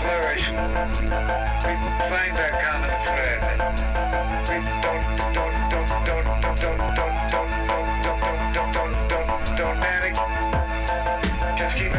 flourish. We find that common thread. We don't, don't,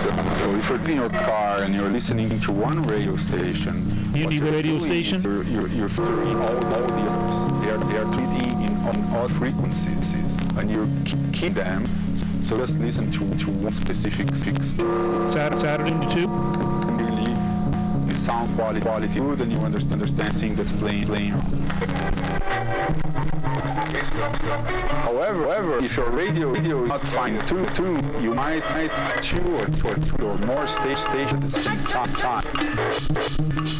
So, if you're in your car and you're listening to one radio station, what you're radio station? You're, you're, you're filtering all, all the others. They are, they are treating in on all frequencies, and you keep them. So just listen to, to one specific fix. Saturday, to two. Really, the sound quality quality good, and you understand understand things that's playing playing. However, however, if your radio radio is not fine tuned, tuned, you might might two or two or, two or more stage stage at the same time.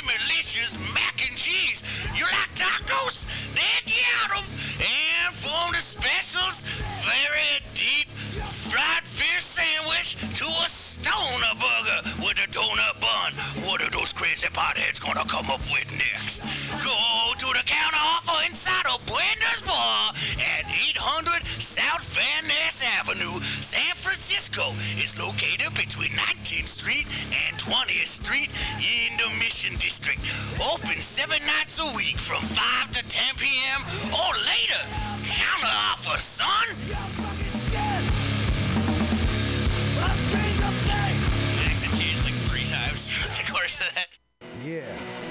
creamy-licious mac and cheese. You like tacos? They got 'em. And from the specials, very deep fried fish sandwich to a stoner burger with a donut bun. What are those crazy potheads gonna come up with next? Go to the counter offer inside of Bender's Bar at 800 South Avenue, San Francisco. is located between 19th Street and 20th Street in the Mission District. Open seven nights a week from 5 to 10 p.m. or later. Counter offer, son. Accent changed like three times throughout the course of that. Yeah.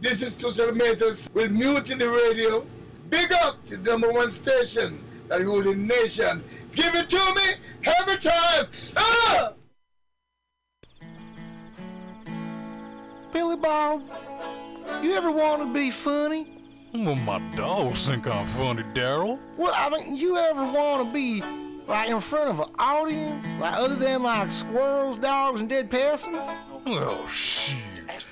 This is Tushar Matters with Mutiny Radio. Big up to the number one station that rules the nation. Give it to me every time. Ah! Billy Bob, you ever want to be funny? Well, my dogs think I'm funny, Daryl. Well, I mean, you ever want to be like in front of an audience, like other than like squirrels, dogs, and dead peasants? Oh, shit.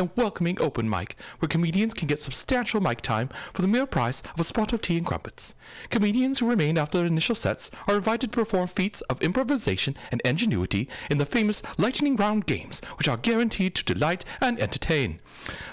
And welcoming open mic, where comedians can get substantial mic time for the mere price of a spot of tea and crumpets. Comedians who remain after their initial sets are invited to perform feats of improvisation and ingenuity in the famous lightning round games, which are guaranteed to delight and entertain.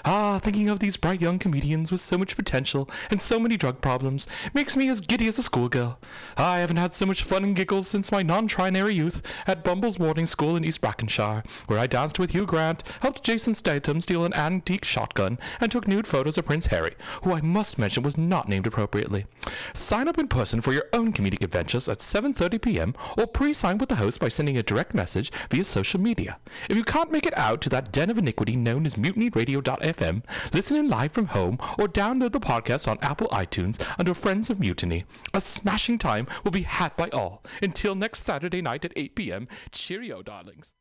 Ah, thinking of these bright young comedians with so much potential and so many drug problems makes me as giddy as a schoolgirl. I haven't had so much fun and giggles since my non-trinary youth at Bumble's boarding school in East Brackenshire, where I danced with Hugh Grant, helped Jason Statham steal an antique shotgun, and took nude photos of Prince Harry, who I must mention was not named appropriately. Sign up in person for your own comedic adventures at 7:30 p.m. or pre-sign with the host by sending a direct message via social media. If you can't make it out to that den of iniquity known as mutinyradio.fm, listen in live from home or download the podcast on Apple iTunes under Friends of Mutiny. A smashing time will be had by all. Until next Saturday night at 8 p.m. Cheerio, darlings.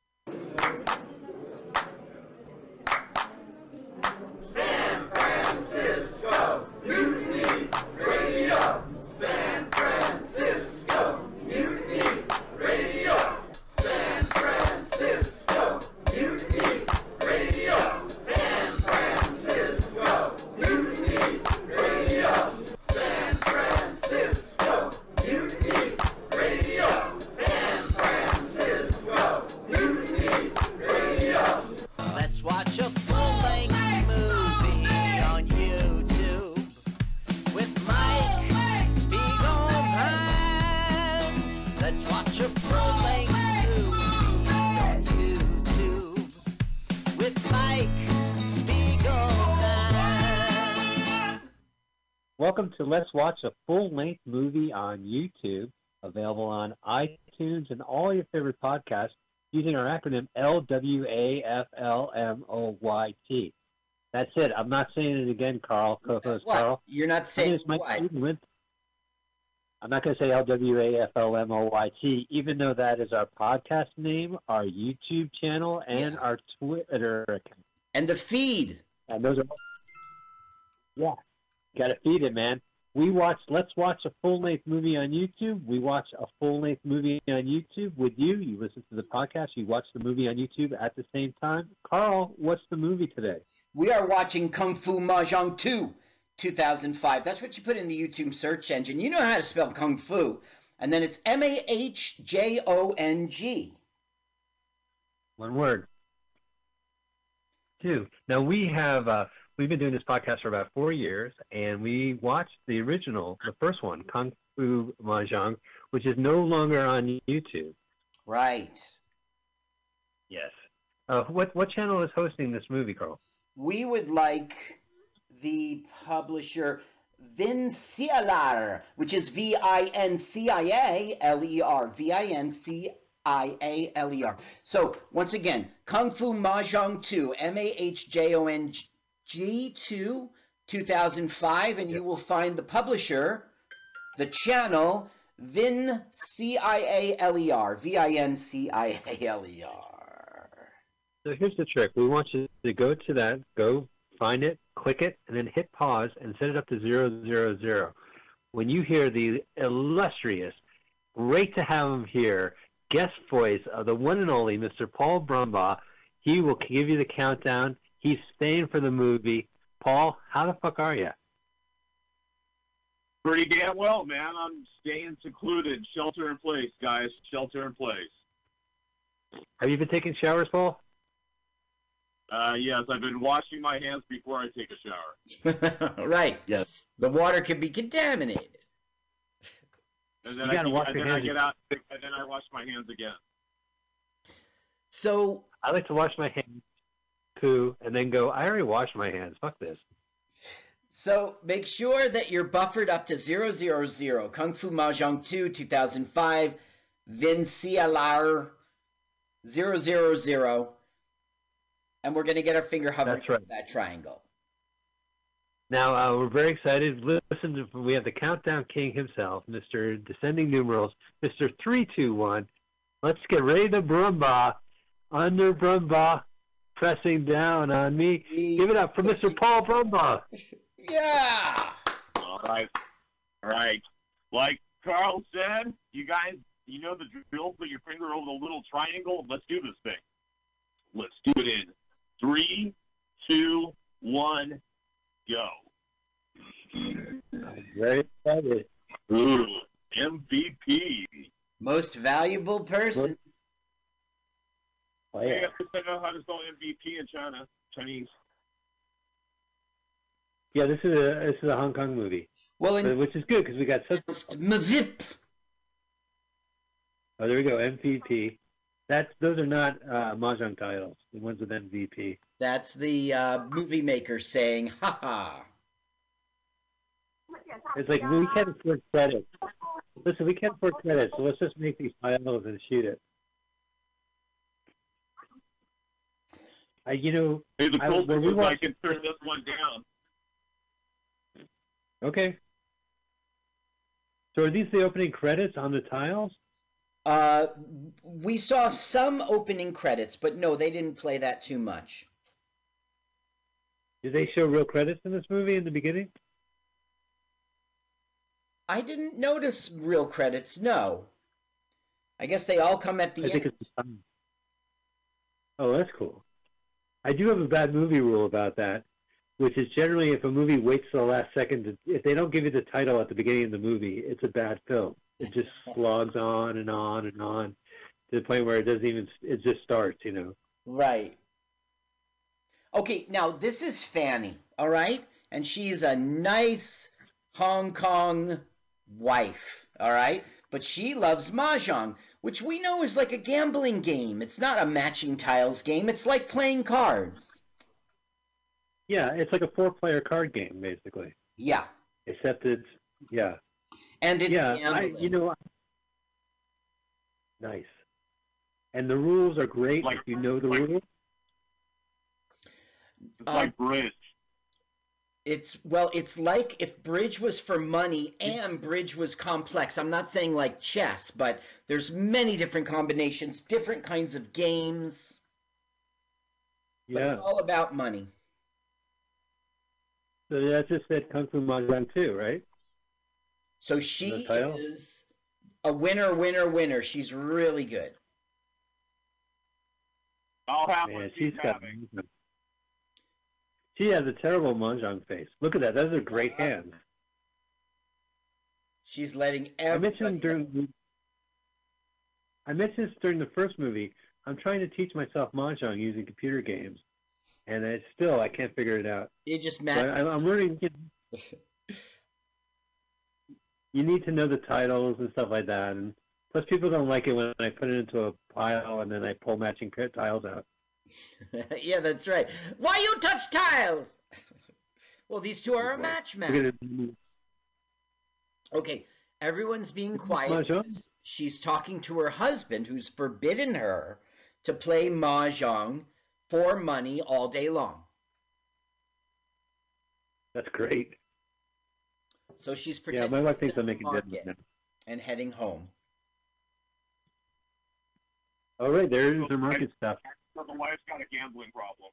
San Francisco Mutiny Radio. San Francisco Welcome to Let's Watch a Full Length Movie on YouTube, available on iTunes and all your favorite podcasts using our acronym LWAFLMOYT. That's it. I'm not saying it again, Carl, co host What? Carl. You're not saying My name is Mike what? I'm not going to say LWAFLMOYT, even though that is our podcast name, our YouTube channel, and our Twitter account. And the feed. And those are, yeah, got to feed it, man. We watch. Let's watch a full length movie on YouTube. We watch a full length movie on YouTube with you. You listen to the podcast. You watch the movie on YouTube at the same time. Carl, what's the movie today? We are watching Kung Fu Mahjong 2, 2005. That's what you put in the YouTube search engine. You know how to spell Kung Fu. And then it's M A H J O N G. One word. Two. Now we have uh, we've been doing this podcast for about four years, and we watched the original, the first one, Kung Fu Mahjong, which is no longer on YouTube. Right. Yes. Uh, what what channel is hosting this movie, Carl? We would like the publisher Vincialer, which is V I N C I A L E R. V I N C I A L E R. So, once again, Kung Fu Mahjong 2, M A H J O N G 2, 2005, and you will find the publisher, the channel, Vin C I A L E R. V I N C I A L E R. So here's the trick. We want you to go to that, go find it, click it, and then hit pause and set it up to zero zero zero. When you hear the illustrious, great to have him here, guest voice of the one and only Mr. Paul Brumbaugh, he will give you the countdown. He's staying for the movie. Paul, how the fuck are you? Pretty damn well, man. I'm staying secluded. Shelter in place, guys. Shelter in place. Have you been taking showers, Paul? Uh, yes, I've been washing my hands before I take a shower. right. Yes. The water can be contaminated. And then, You I, gotta keep- wash and your then I get out, and then I wash my hands again. So I like to wash my hands, poo, and then go. I already washed my hands. Fuck this. So make sure that you're buffered up to 000. Kung Fu Mahjong 2, 2005, Vincialer 000. And we're going to get our finger hovering That's right. over that triangle. Now uh, we're very excited. Listen, to, we have the countdown king himself, Mr. Descending Numerals, Mr. Three Two One. Let's get ready to Brumba, Under Brumbaugh, pressing down on me. Give it up for Mr. Paul Brumbaugh. Yeah. All right. All right. Like Carl said, you guys, you know the drill. Put your finger over the little triangle. Let's do this thing. Let's do it in three, two, one, go. Very excited. Ooh, MVP. Most valuable person. Oh, I guess I know how to spell MVP in China. Chinese. Yeah, this is a this is a Hong Kong movie. Well, Uh, which is good because we got such. MVP. Oh, there we go. MVP. That's those are not uh, mahjong titles. The ones with MVP. That's the uh, movie maker saying, ha ha. It's like we can't afford credits. Listen, we can't afford credits, so let's just make these titles and shoot it. I, you know, Hey, the I, gold we was I can turn this one down. okay. So are these the opening credits on the tiles? Uh, we saw some opening credits, but no, they didn't play that too much. Did they show real credits in this movie in the beginning? I didn't notice real credits, no. I guess they all come at the I end. think it's um, Oh, that's cool. I do have a bad movie rule about that, which is generally if a movie waits till the last second, to, if they don't give you the title at the beginning of the movie, it's a bad film. It just slogs on and on and on to the point where it doesn't even, it just starts, you know. Right. Okay, now this is Fanny, all right? And she's a nice Hong Kong wife, all right? But she loves Mahjong, which we know is like a gambling game. It's not a matching tiles game, it's like playing cards. Yeah, it's like a four-player card game, basically. Yeah. Except it's, yeah. And it's yeah, I, you know, nice. And the rules are great if you know the rules. It's like um, bridge. It's well, it's like if bridge was for money and bridge was complex. I'm not saying like chess, but there's many different combinations, different kinds of games. But Yeah. it's all about money. So that's just said Kung Fu Mahjong too, right? So she is a winner, winner, winner. She's really good. I'll have Man, what she's she's got. She has a terrible mahjong face. Look at that. Those are great hands. She's letting I mentioned during. I mentioned this during the first movie. I'm trying to teach myself mahjong using computer games, and it's still I can't figure it out. You just mad. I, I'm learning. You need to know the titles and stuff like that, and plus people don't like it when I put it into a pile and then I pull matching pair tiles out. yeah, that's right. Why you touch tiles? well, these two are a match match. Okay, everyone's being quiet. Mahjong? Because She's talking to her husband, who's forbidden her to play mahjong for money all day long. That's great. So she's Yeah, my wife thinks the I'm making good market now. and heading home. All right, there's the market stuff. So the wife's got a gambling problem.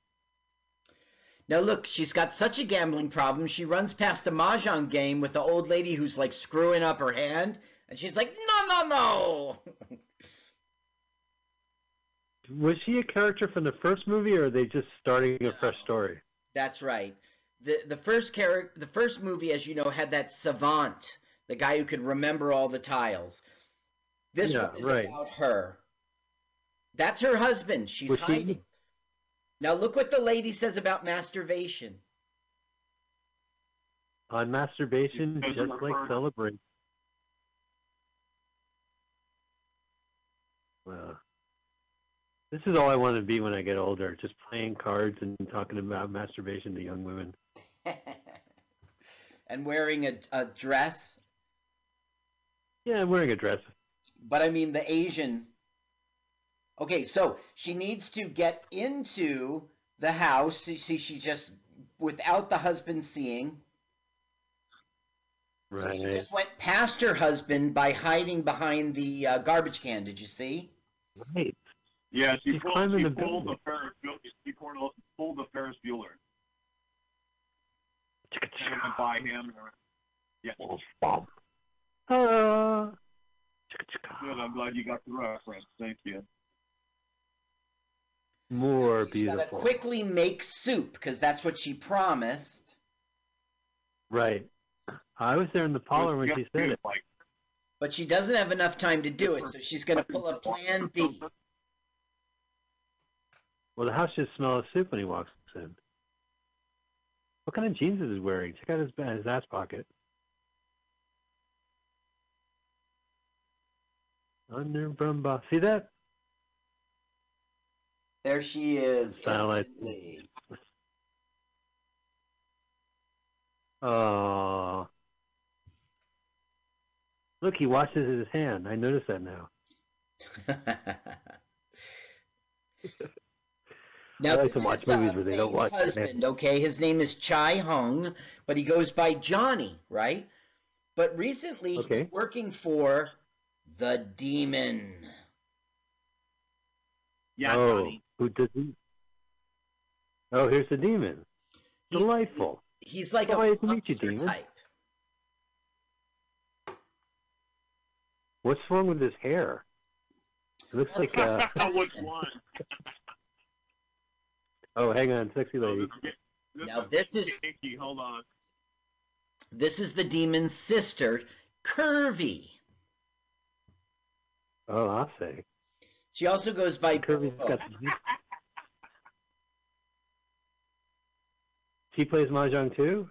Now look, she's got such a gambling problem. She runs past a mahjong game with the old lady who's like screwing up her hand, and she's like, "No, no, no!" Was she a character from the first movie, or are they just starting a fresh story? That's right. the The first character, the first movie, as you know, had that savant, the guy who could remember all the tiles. This Yeah, one is right. about her. That's her husband. She's Was she- hiding. Now look what the lady says about masturbation. On masturbation, just like celebrate. Well, this is all I want to be when I get older. Just playing cards and talking about masturbation to young women. and wearing a, a dress. Yeah, I'm wearing a dress. But I mean the Asian. Okay, so she needs to get into the house. See, see, she just without the husband seeing. Right. So she just went past her husband by hiding behind the uh, garbage can. Did you see? Right. Yeah, she She's pulled, climbing she the pulled the building. Ferris Bueller. She pulled, pulled the Ferris Bueller. And went by him. Yeah. Uh, Good. I'm glad you got the reference. Thank you. more She's got to quickly make soup because that's what she promised. Right. I was there in the parlor when she said it. But she doesn't have enough time to do it, so she's going to pull a plan B. Well, the house just smells of soup when he walks in. What kind of jeans is he wearing? Check out his, his ass pocket. Under Brumba. See that? There she is. Instantly. Oh. Look, he washes his hand. I notice that now. Now, I like to this watch is, uh, movies where they don't Faye's wash their husband, hands. okay? His name is Chai Hung, but he goes by Johnny, right? But recently, Okay. he's working for the Demon. yeah, oh, Johnny. who does he? Oh, here's the demon. Delightful. He's like Oh, a nice to meet you, monster demon. type. What's wrong with his hair? It looks like uh Which one? Oh, hang on, sexy lady. Now, this is Kinky. Hold on. this is the Demon's sister, Curvy. Oh, I'll say. She also goes by Kirby's Bobo. got some- She plays mahjong too.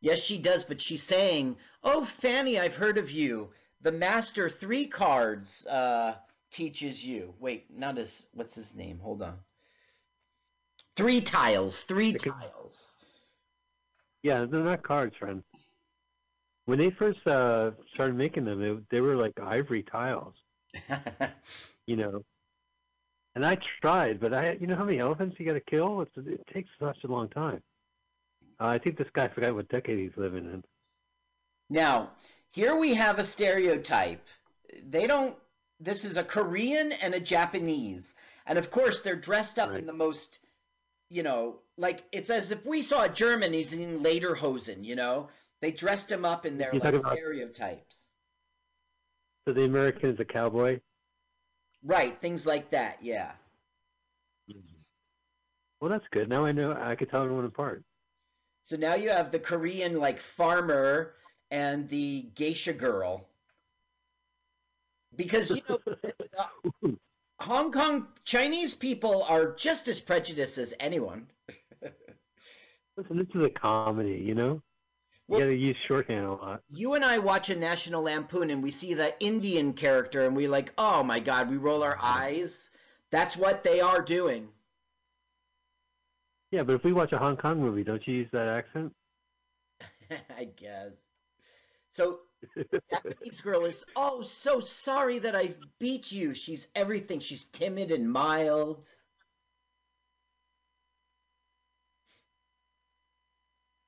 Yes, she does, but she's saying, "Oh, Fanny, I've heard of you. The Master Three cards uh, teaches you." Wait, not his. What's his name? Hold on. Three tiles. Three tiles. Yeah, they're not cards, friend. When they first uh, started making them, they, they were like ivory tiles, you know. And I tried, but I, you know how many elephants you got to kill? It's, it takes such a long time. Uh, I think this guy forgot what decade he's living in. Now, here we have a stereotype. They don't. This is a Korean and a Japanese, and of course they're dressed up in the most, you know, like it's as if we saw a German. He's in lederhosen. You know, they dressed him up in their like stereotypes. So the American is a cowboy. Right, things like that. Yeah. Mm-hmm. Well, that's good. Now I know I could tell everyone apart. So now you have the Korean like farmer and the geisha girl. Because you know Hong Kong Chinese people are just as prejudiced as anyone. Listen, this is a comedy, you know. You got to use shorthand a lot. You and I watch a National Lampoon and we see the Indian character and we like, oh my god, we roll our mm-hmm. eyes. That's what they are doing. Yeah, but if we watch a Hong Kong movie, don't you use that accent? I guess. So Japanese girl is oh so sorry that I beat you. She's everything. She's timid and mild.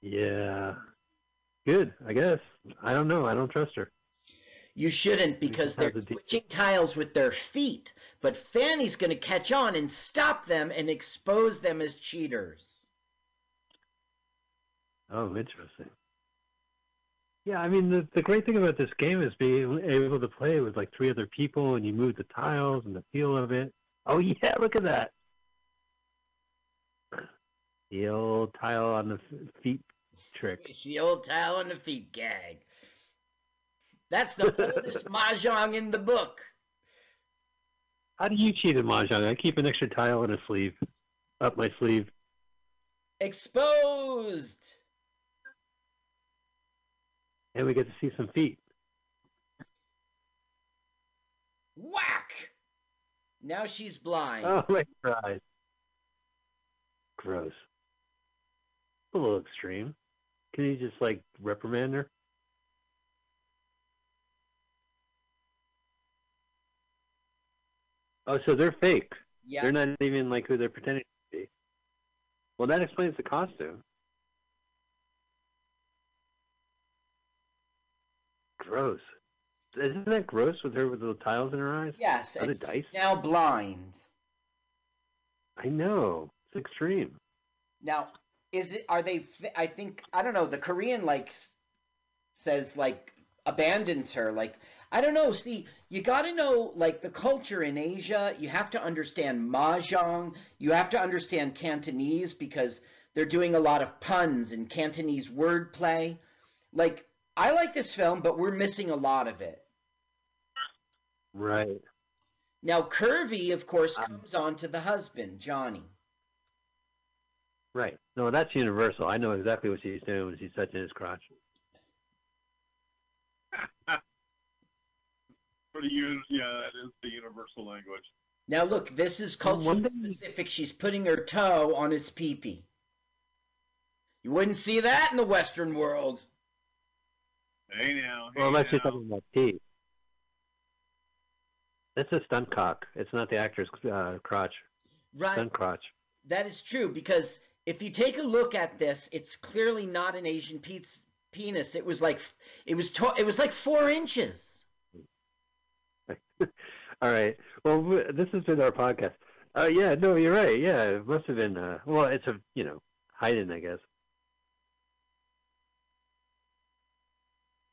Yeah. Good, I guess. I don't know. I don't trust her. You shouldn't because they're switching tiles with their feet. But Fanny's going to catch on and stop them and expose them as cheaters. Oh, interesting. Yeah, I mean, the, the great thing about this game is being able to play with like three other people and you move the tiles and the feel of it. Oh, yeah, look at that. The old tile on the feet trick. It's the old tile on the feet gag. That's the oldest mahjong in the book. How do you cheat at Mahjong? I keep an extra tile in a sleeve, up my sleeve. Exposed. And we get to see some feet. Whack. Now she's blind. Oh, my God. Gross. A little extreme. Can you just, like, reprimand her? Oh, so they're fake. Yeah. They're not even like who they're pretending to be. Well, that explains the costume. Gross. Isn't that gross with her with the tiles in her eyes? Yes, Are dice? now blind. I know. It's extreme. Now, is it? Are they? I think I don't know. The Korean like says like abandons her. Like I don't know. See, you got to know like the culture in Asia. You have to understand mahjong. You have to understand Cantonese because they're doing a lot of puns and Cantonese wordplay. Like I like this film, but we're missing a lot of it. Right. Now, Curvy, of course, um, comes on to the husband, Johnny. Right. No, that's universal. I know exactly what she's doing when she's touching his crotch. Pretty use, yeah, that is the universal language. Now look, this is culture specific. She's putting her toe on his pee-pee. You wouldn't see that in the Western world. Hey now, hey Well, unless you're talking about teeth. That's a stunt cock. It's not the actor's uh, crotch. Right. Stunt crotch. That is true because if you take a look at this, it's clearly not an Asian pe- penis. It was like it was to- it was like four inches. All right. Well, w- this has been our podcast. Uh, yeah, no, you're right. Yeah, it must have been. Uh, well, it's a you know hiding, I guess.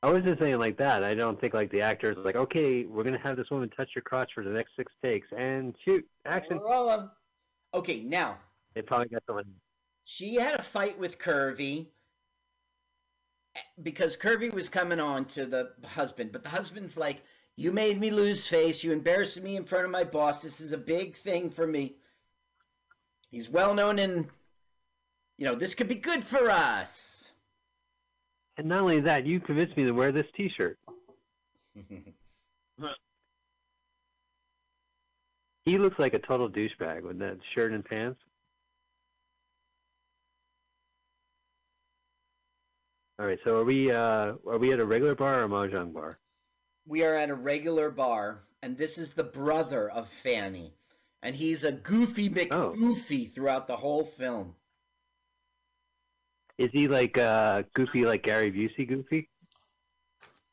I was just saying like that. I don't think like the actors like, okay, we're gonna have this woman touch your crotch for the next six takes and shoot action. Okay, now They probably got someone. she had a fight with Curvy eh, because Curvy was coming on to the husband, but the husband's like, "You made me lose face. You embarrassed me in front of my boss. This is a big thing for me." He's well known in, you know, this could be good for us. And not only that, you convinced me to wear this T-shirt. He looks like a total douchebag with that shirt and pants. All right, so are we uh, are we at a regular bar or a mahjong bar? we are at a regular bar, and this is the brother of Fanny, and he's a goofy McGoofy throughout the whole film. Is he like uh, goofy like Gary Busey goofy?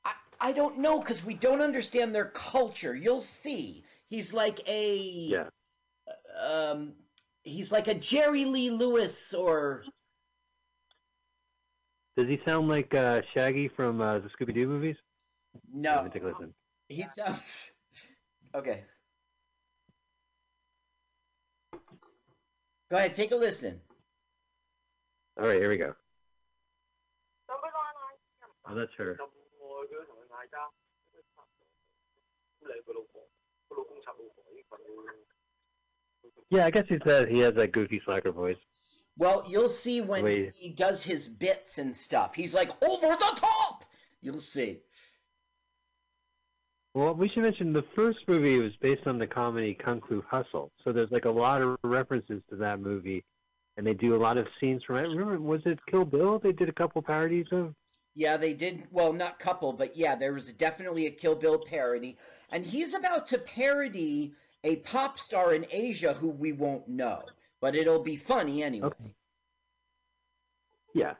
I I don't know because we don't understand their culture. You'll see. He's like a Yeah. um, he's like a Jerry Lee Lewis or Does he sound like uh, Shaggy from uh, the Scooby Doo movies? no. Let me take a listen. He sounds okay. Go ahead, take a listen. All right, here we go. Oh, that's her. Yeah, I guess he said he has that goofy slacker voice. Well, you'll see when Wait. he does his bits and stuff. He's like over the top. You'll see. Well, we should mention the first movie was based on the comedy Kung Fu Hustle, so there's like a lot of references to that movie, and they do a lot of scenes from it. Remember, was it Kill Bill? They did a couple parodies of. Yeah, they did. Well, not couple, but yeah, there was definitely a Kill Bill parody, and he's about to parody a pop star in Asia who we won't know, but it'll be funny anyway. Okay. Yeah.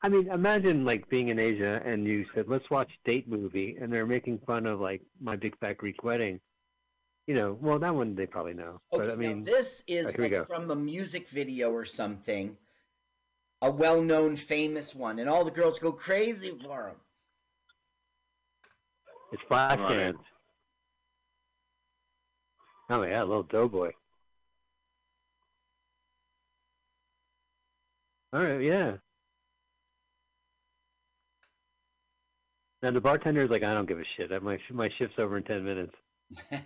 I mean, imagine like being in Asia and you said, "Let's watch date movie," and they're making fun of like My Big Fat Greek Wedding. You know, well, that one they probably know. Okay, but I mean, this is here like from a music video or something, a well-known, famous one, and all the girls go crazy for him. It's Flashdance. Right. Oh yeah, little doughboy. All right, yeah. Now the bartender is like, I don't give a shit. My my shift's over in ten minutes.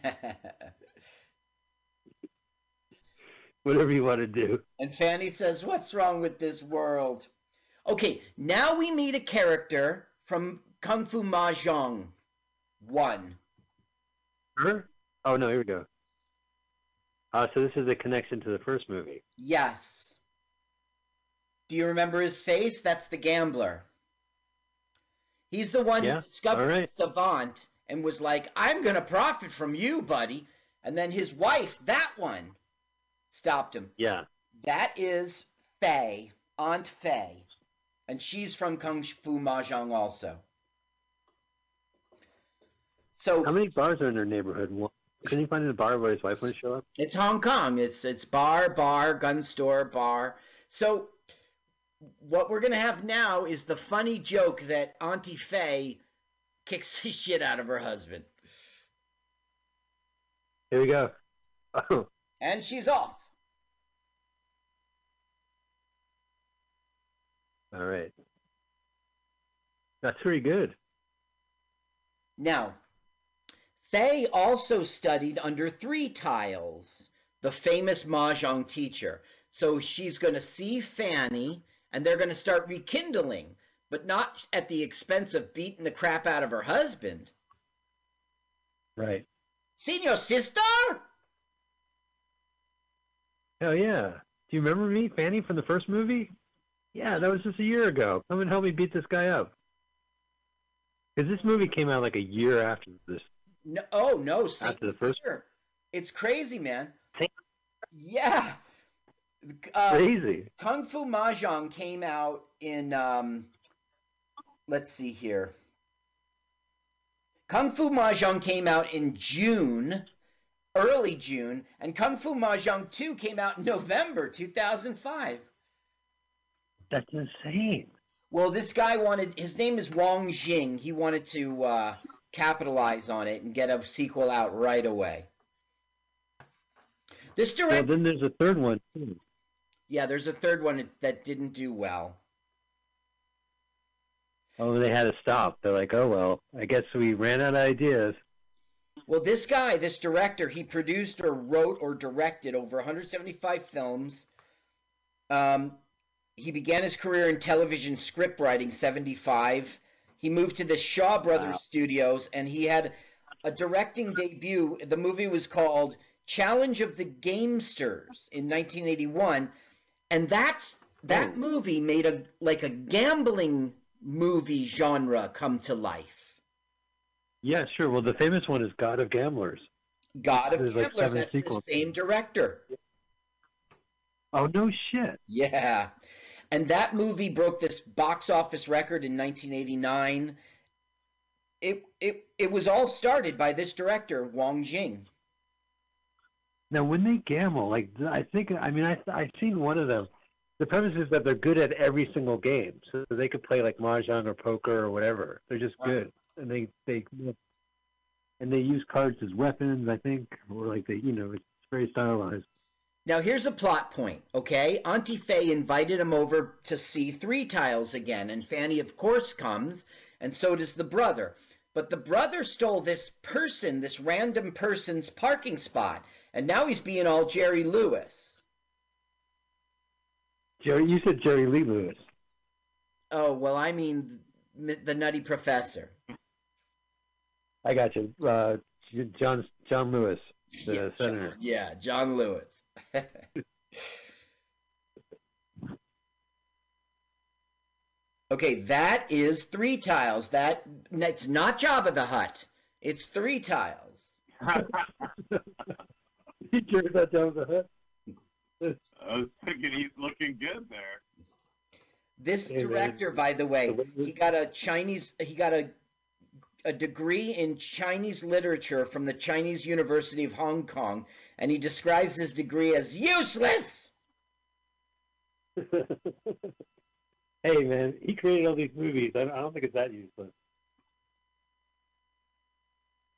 Whatever you want to do. And Fanny says, What's wrong with this world? Okay, now we meet a character from Kung Fu Mahjong 1. Her? Oh no, here we go. Uh, so this is a connection to the first movie. Yes. Do you remember his face? That's the gambler. He's the one Yeah, who discovered right. Savant and was like, I'm going to profit from you, buddy. And then his wife, that one, stopped him. Yeah. That is Faye, Aunt Faye. And she's from Kung Fu Mahjong also. So How many bars are in their neighborhood? Couldn't you find a bar where his wife wouldn't show up? It's Hong Kong. It's it's bar, bar, gun store, bar. So what we're gonna have now is the funny joke that Auntie Faye kicks the shit out of her husband. Here we go. And she's off. all right. That's pretty good. Now, Faye also studied under Three Tiles, the famous Mahjong teacher. So she's going to see Fanny, and they're going to start rekindling, but not at the expense of beating the crap out of her husband. Right. Senior sister? Hell yeah. Do you remember me, Fanny, from the first movie? Yeah, that was just a year ago. Come and help me beat this guy up. Because this movie came out like a year after this. No, oh no, same After the first- year. It's crazy, man. Yeah. Uh, Crazy. Kung Fu Mahjong came out in um, let's see here. Kung Fu Mahjong came out in June, early June, and Kung Fu Mahjong 2 came out in November 2005. That's insane. Well, this guy wanted his name is Wong Jing. He wanted to uh, capitalize on it and get a sequel out right away. This Well, then there's a third one, too. yeah, there's a third one that didn't do well. Oh, they had to stop. They're like, oh, well, I guess we ran out of ideas. Well, this guy, this director, he produced or wrote or directed over 175 films. Um, he began his career in television script writing 75. He moved to the Shaw Brothers Wow. Studios and he had a directing debut. The movie was called Challenge of the Gamesters in 1981, and that's that movie made a like a gambling movie genre come to life. Yeah, sure. Well, the famous one is God of Gamblers. God of There's Gamblers, seven that's sequels. the same director. Oh, no shit. Yeah. And that movie broke this box office record in 1989. It it it was all started by this director, Wong Jing. Now, when they gamble, like I think, I mean, I I've seen one of them. The premise is that they're good at every single game, so they could play like mahjong or poker or whatever. They're just good, and they they and they use cards as weapons. I think, or like they, you know, it's very stylized. Now here's a plot point, okay? Auntie Faye invited him over to see Three Tiles again, and Fanny of course comes, and so does the brother. But the brother stole this person, this random person's parking spot, and now he's being all Jerry Lewis. Jerry, you said Jerry Lee Lewis. Oh well, I mean the Nutty Professor. I got you. Uh, John John Lewis, the senator. Yeah, John Lewis. okay, that is three tiles. That that's not Jabba the Hutt. It's three tiles. you sure about John the Hutt? I was thinking he's looking good there. This Hey, man. director, by the way, he got a Chinese. He got a a degree in Chinese literature from the Chinese University of Hong Kong, and he describes his degree as useless. hey man, he created all these movies. I, I don't think it's that useless.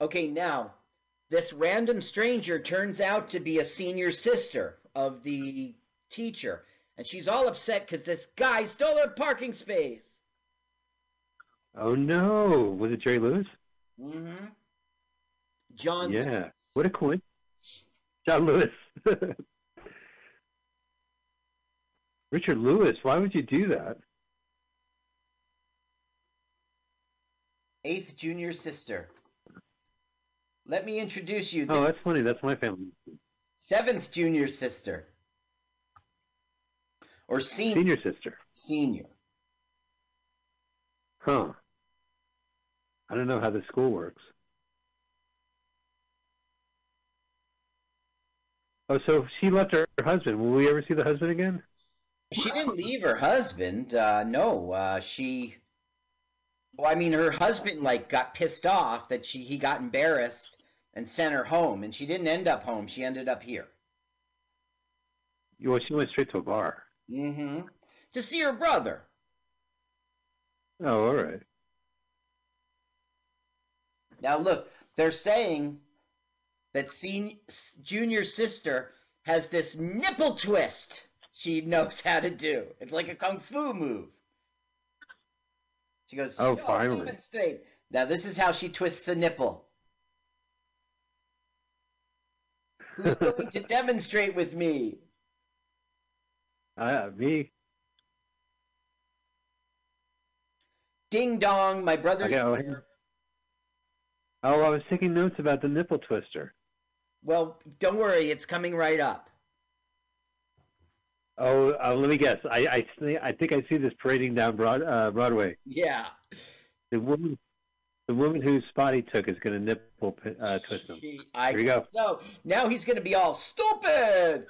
Okay, now this random stranger turns out to be a senior sister of the teacher, and she's all upset because this guy stole her parking space. Oh no, was it Jerry Lewis? Mm-hmm. John. Yeah. What a coincidence. John Lewis. Richard Lewis, why would you do that? Eighth junior sister. Let me introduce you. Oh, that's funny. That's my family. Seventh junior sister. Or senior. Senior sister. Senior. Huh. I don't know how the school works. Oh, so she left her husband. Will we ever see the husband again? She didn't leave her husband. Uh, no, uh, she. Well, I mean, her husband like got pissed off that she he got embarrassed and sent her home, and she didn't end up home. She ended up here. Well, she went straight to a bar. Mm-hmm. To see her brother. Oh, all right. Now look, they're saying that sen- junior sister has this nipple twist she knows how to do. It's like a kung fu move. She goes, Oh, "Show, finally." demonstrate." Now this is how she twists a nipple. Who's going to demonstrate with me? Uh, me. Ding dong, my brother's Okay, oh. Oh, I was taking notes about the nipple twister. Well, don't worry, it's coming right up. Oh, uh, let me guess. I I, I think I see this parading down Broad, uh, Broadway. Yeah. The woman, the woman whose spot he took is going to nipple uh, twist him. I Here you go. So now he's gonna be all stupid.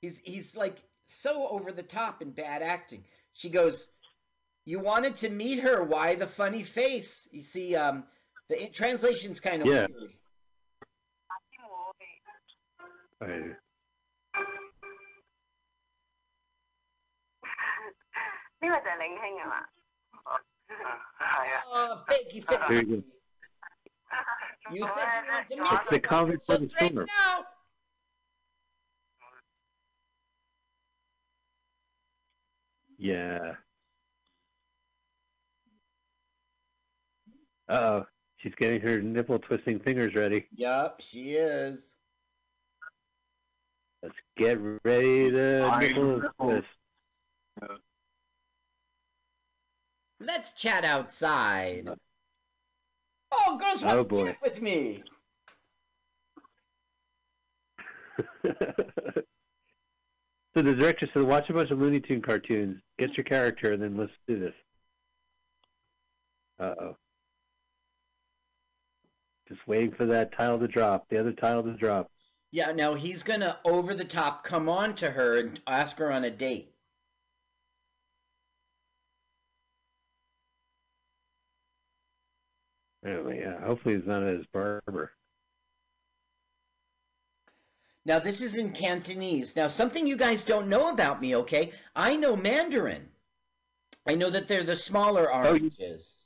He's he's like so over the top in bad acting. She goes, "You wanted to meet her. Why the funny face?" You see, um, the i- translation's kind of Yeah. weird. Right. Oh, thank you, thank you. you. You said you wanted to make It's the cover for the summer. Yeah. Uh oh. She's getting her nipple twisting fingers ready. Yup, she is. Let's get ready to nipple twist. Let's chat outside. Oh, girls want Oh, to boy. chat with me. so the director said, watch a bunch of Looney Tune cartoons, get your character, and then let's do this. Uh oh. Just waiting for that tile to drop, the other tile to drop. Yeah, now he's gonna over the top come on to her and ask her on a date. Anyway, yeah, hopefully he's not as barber. Now this is in Cantonese. Now something you guys don't know about me, okay? I know Mandarin. I know that they're the smaller Oh, oranges.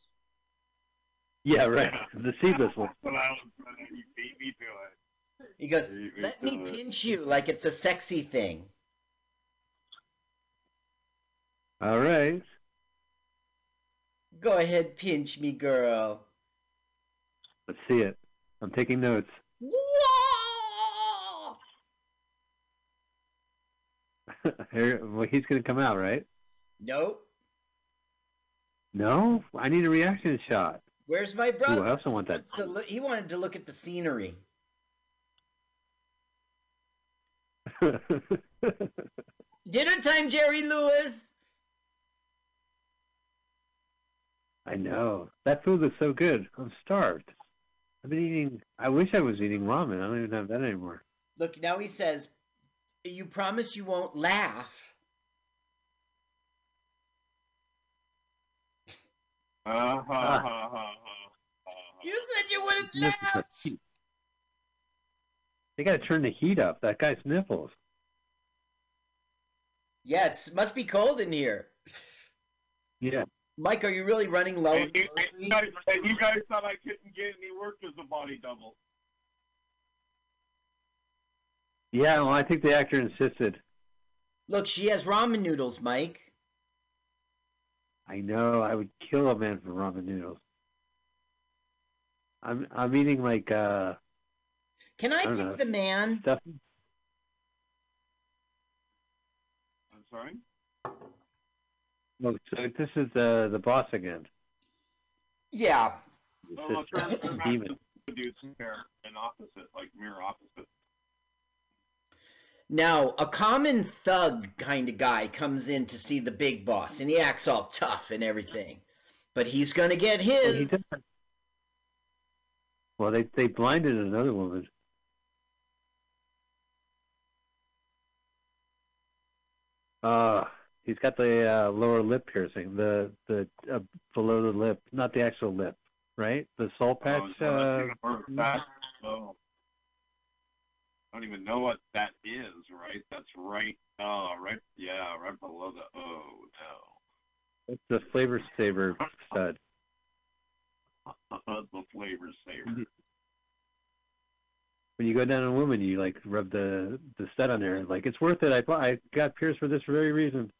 Yeah, right. The seedless one. That's what I was trying to- You beat me to it. He goes, "Let me pinch you like it's a sexy thing." All right. Go ahead, pinch me, girl. Let's see it. I'm taking notes. Whoa! Here- well, he's gonna come out, right? Nope. No, I need a reaction shot. Where's my Ooh, brother? I also want that. To look- he wanted to look at the scenery. Dinner time, Jerry Lewis. I know that food looks so good. I'm starved. I've been eating. I wish I was eating ramen. I don't even have that anymore. Look, now he says, "You promise you won't laugh." Uh, ha, ha, ha, ha. You said you wouldn't laugh. They gotta turn the heat up. That guy's nipples. Yeah, it must be cold in here. Yeah. Mike, are you really running low? And you, and you guys, and you guys thought I couldn't get any work as a body double. Yeah. Well, I think the actor insisted. Look, she has ramen noodles, Mike. I know. I would kill a man for ramen noodles. I'm I'm eating like uh Can I, I pick know. the man? stuff. I'm sorry? Look, so this is the the boss again. Yeah. No, no, turn, turn demon. to the dude's hair and opposite, like mirror opposite. Now, a common thug kind of guy comes in to see the big boss, and he acts all tough and everything. But he's gonna get Well, he his. does. Well, they they blinded another woman. Uh, he's got the uh, lower lip piercing, the the uh, below the lip, not the actual lip, right? The soul patch. Oh, no, uh, that's even worse. That- oh. I don't even know what that is, right? That's right, oh, right, yeah, right below the, oh, no. it's the flavor saver stud. the flavor saver. When you go down on a woman, you like rub the the stud on there. Like it's worth it. I I got pierced for this very reason.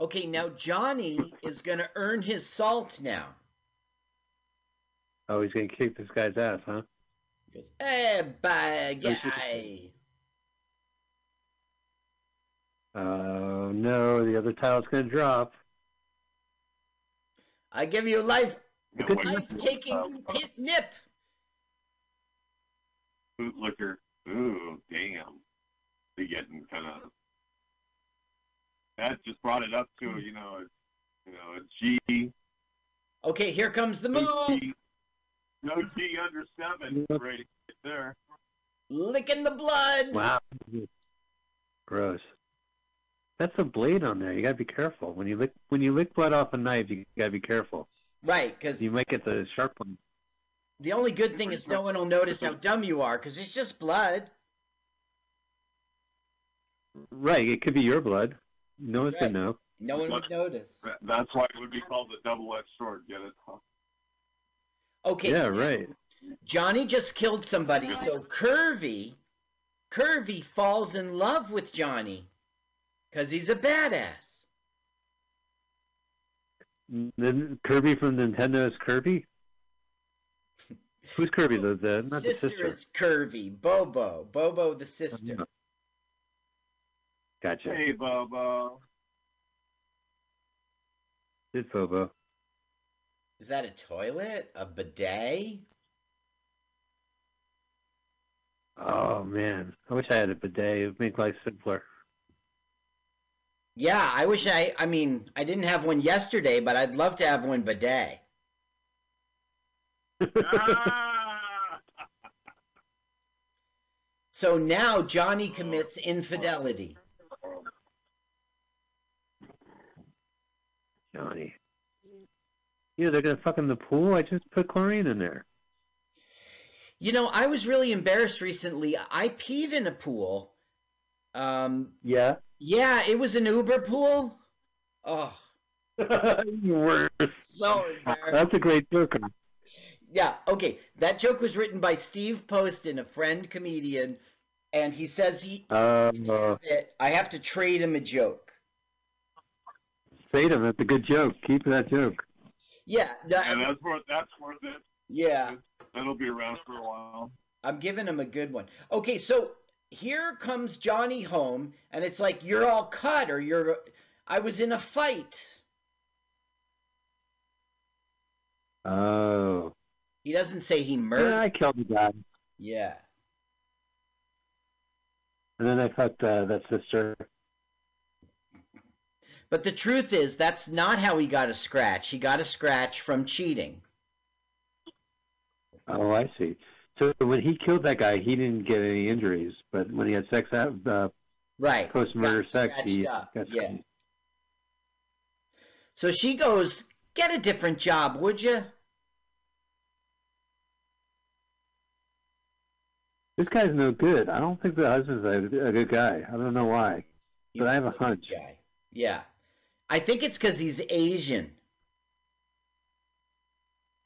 Okay, now Johnny is gonna earn his salt now. Oh, he's gonna kick this guy's ass, huh? Eh, oh, he goes, hey, bad guy. Oh no, the other tile's gonna drop. I give you life, Yeah, Good life taking uh, pit nip. Bootlicker. Ooh, damn. They're getting kind of. That just brought it up to hmm. you know, it's, you know, a G. Okay, here comes the No move. G, no G under seven hmm. rating right there. Licking the blood. Wow. Gross. That's a blade on there. You gotta be careful. When you lick when you lick blood off a knife, you gotta be careful. Right, because You might get the sharp one. the only good thing is no one will notice how dumb you are, because it's just blood. Right, it could be your blood. No one's Right. gonna know. No one would notice. That's why it would be called the double-edged sword. Get it? Huh? Okay. Yeah, right. Johnny just killed somebody, so Curvy, Curvy falls in love with Johnny, because he's a badass. Then Kirby from Nintendo is Kirby? Who's Kirby? though? the not sister, the sister. is Curvy, Bobo, Bobo the sister. Gotcha. Hey, Bubba. It's Bobo. Is that a toilet? A bidet? Oh man. I wish I had a bidet. It would make life simpler. Yeah, I wish I. I mean, I didn't have one yesterday, but I'd love to have one bidet. So now Johnny commits infidelity. Johnny. You know, they're gonna fuck in the pool. I just put chlorine in there. You know, I was really embarrassed recently. I peed in a pool. Um, Yeah. yeah, it was an Uber pool. Oh, you worse. so embarrassed. That's a great joke. Yeah, okay. That joke was written by Steve Poston, a friend comedian, and he says he Uh, I have to trade him a joke. Say them. That's a good joke. Keep that joke. Yeah, that- And that's worth that's worth it. yeah. That'll be around for a while. I'm giving him a good one. Okay, so here comes Johnny home, and it's like you're all cut, or you're. I was in a fight. Oh. He doesn't say he murdered. Yeah, I killed the guy. Yeah. And then I fucked uh, that sister. But the truth is, that's not how he got a scratch. He got a scratch from cheating. Oh, I see. So when he killed that guy, he didn't get any injuries, but when he had sex, uh, Right. post-murder sex, he up, got yeah. So she goes, "Get a different job, would you?" This guy's no good. I don't think the husband's a, a good guy. I don't know why, but I have a hunch. Yeah. I think it's because he's Asian.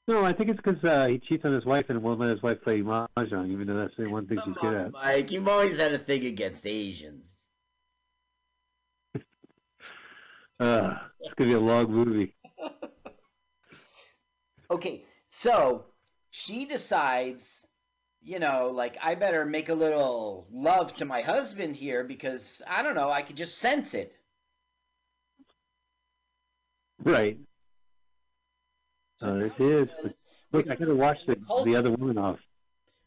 No, I think it's because uh, he cheats on his wife and won't let his wife play mahjong, even though that's the one thing she's good at. Mike, you've always had a thing against Asians. Uh, it's gonna be a long movie. Okay, so she decides, you know, like I better make a little love to my husband here because I don't know, I could just sense it. Right. Uh, it is. Look, I gotta watch the the other woman off.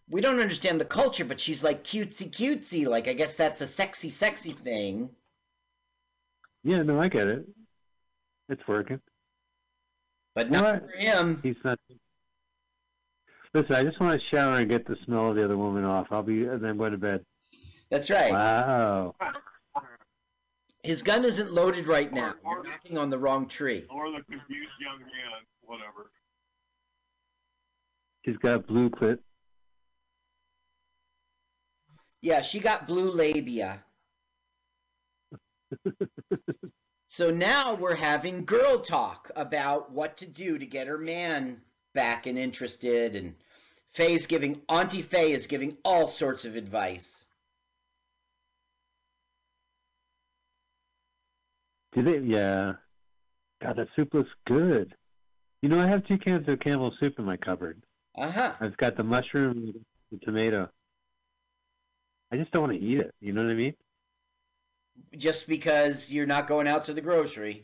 We don't understand the culture, but she's like cutesy cutesy. Like I guess that's a sexy sexy thing. Yeah, no, I get it. It's working. But not for him. He's not. Listen, I just want to shower and get the smell of the other woman off. I'll be and then go to bed. That's right. Wow. His gun isn't loaded right now. You're knocking on the wrong tree. Or the confused young man, whatever. She's got blue clit. Yeah, she got blue labia. so now we're having girl talk about what to do to get her man back and interested. And Faye's giving, Auntie Faye is giving all sorts of advice. They? Yeah. God, that soup looks good. You know, I have two cans of Campbell soup in my cupboard. Uh huh. I've got the mushroom, the tomato. I just don't want to eat it. You know what I mean? Just because you're not going out to the grocery.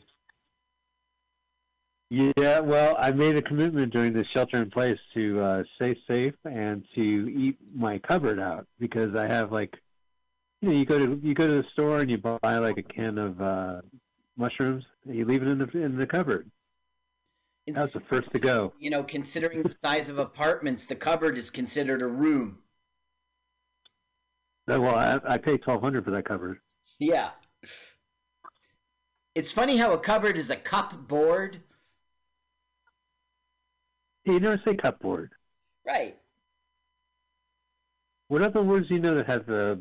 Yeah, well, I made a commitment during the shelter in place to uh, stay safe and to eat my cupboard out because I have like, you know, you go to you go to the store and you buy like a can of uh, mushrooms you leave it in the in the cupboard. That was the first to go. You know, considering the size of apartments, the cupboard is considered a room. No, Well, I, I paid twelve hundred for that cupboard. Yeah. It's funny how a cupboard is a cupboard. You never say cupboard. Right. What other words do you know that have a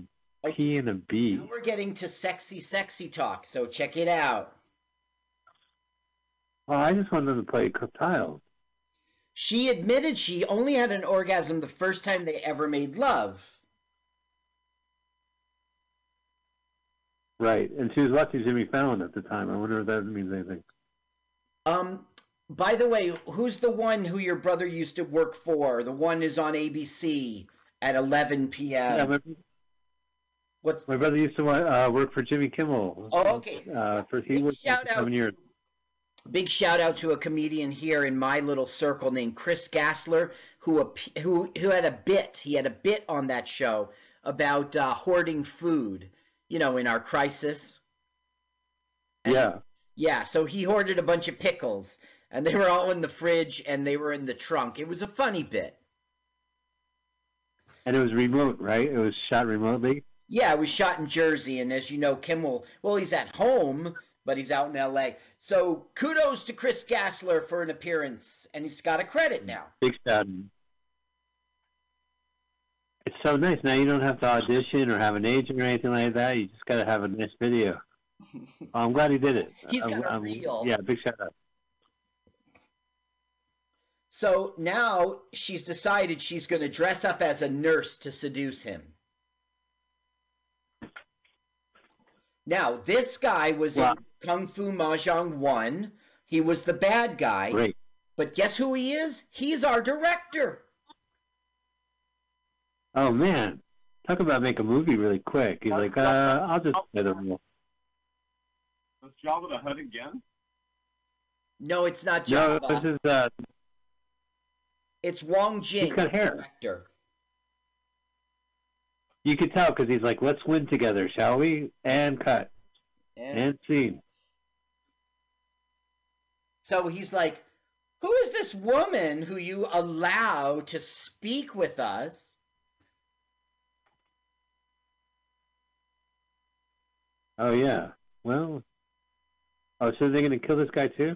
P and a B? We're getting to sexy, sexy talk, so check it out. Well, I just wanted them to play tiles. She admitted she only had an orgasm the first time they ever made love. Right, and she was watching Jimmy Fallon at the time. I wonder if that means anything. Um, by the way, who's the one who your brother used to work for? The one is on ABC at 11 p.m. Yeah, my, my brother used to uh, work for Jimmy Kimmel. Oh, okay. Uh, for he worked shout for seven years. Big shout out to a comedian here in my little circle named Chris Gassler, who who who had a bit. He had a bit on that show about uh, hoarding food. You know, in our crisis. Yeah. Yeah, so he hoarded a bunch of pickles, and they were all in the fridge, and they were in the trunk. It was a funny bit. And it was remote, right? It was shot remotely. Yeah, it was shot in Jersey, and as you know, Kimmel, well, he's at home, but he's out in L.A. So kudos to Chris Gassler for an appearance, and he's got a credit now. Big shot. It's so nice. Now you don't have to audition or have an agent or anything like that. You just got to have a nice video. I'm glad he did it. He's I'm- got a I'm- reel. Yeah, big shout out. So now she's decided she's going to dress up as a nurse to seduce him. Now, this guy was in Kung Fu Mahjong 1. He was the bad guy. Great. But guess who he is? He's our director. Oh man, talk about make a movie really quick. He's like, uh, I'll just play the role. Let's Jabba the Hutt again. No, it's not No, Jabba. this is uh, It's Wong Jing, He's got the hair. director. You could tell because he's like, let's win together, shall we? And cut And and scene. so he's like, "Who is this woman who you allow to speak with us?" Oh yeah. Well. Oh, so they're gonna kill this guy too?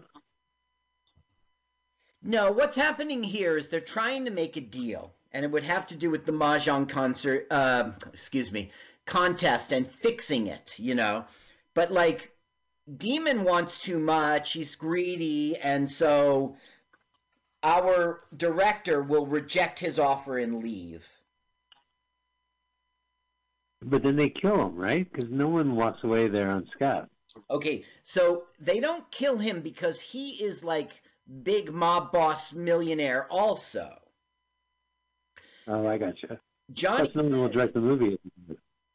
No, what's happening here is they're trying to make a deal, and it would have to do with the mahjong concert. Uh, excuse me, contest and fixing it. You know, but like, Demon wants too much. He's greedy, and so our director will reject his offer and leave. But then they kill him, right? Because no one walks away there on Scott. Okay, so they don't kill him because he is like big mob boss millionaire also. Oh, I gotcha. Johnny That's one will direct the movie.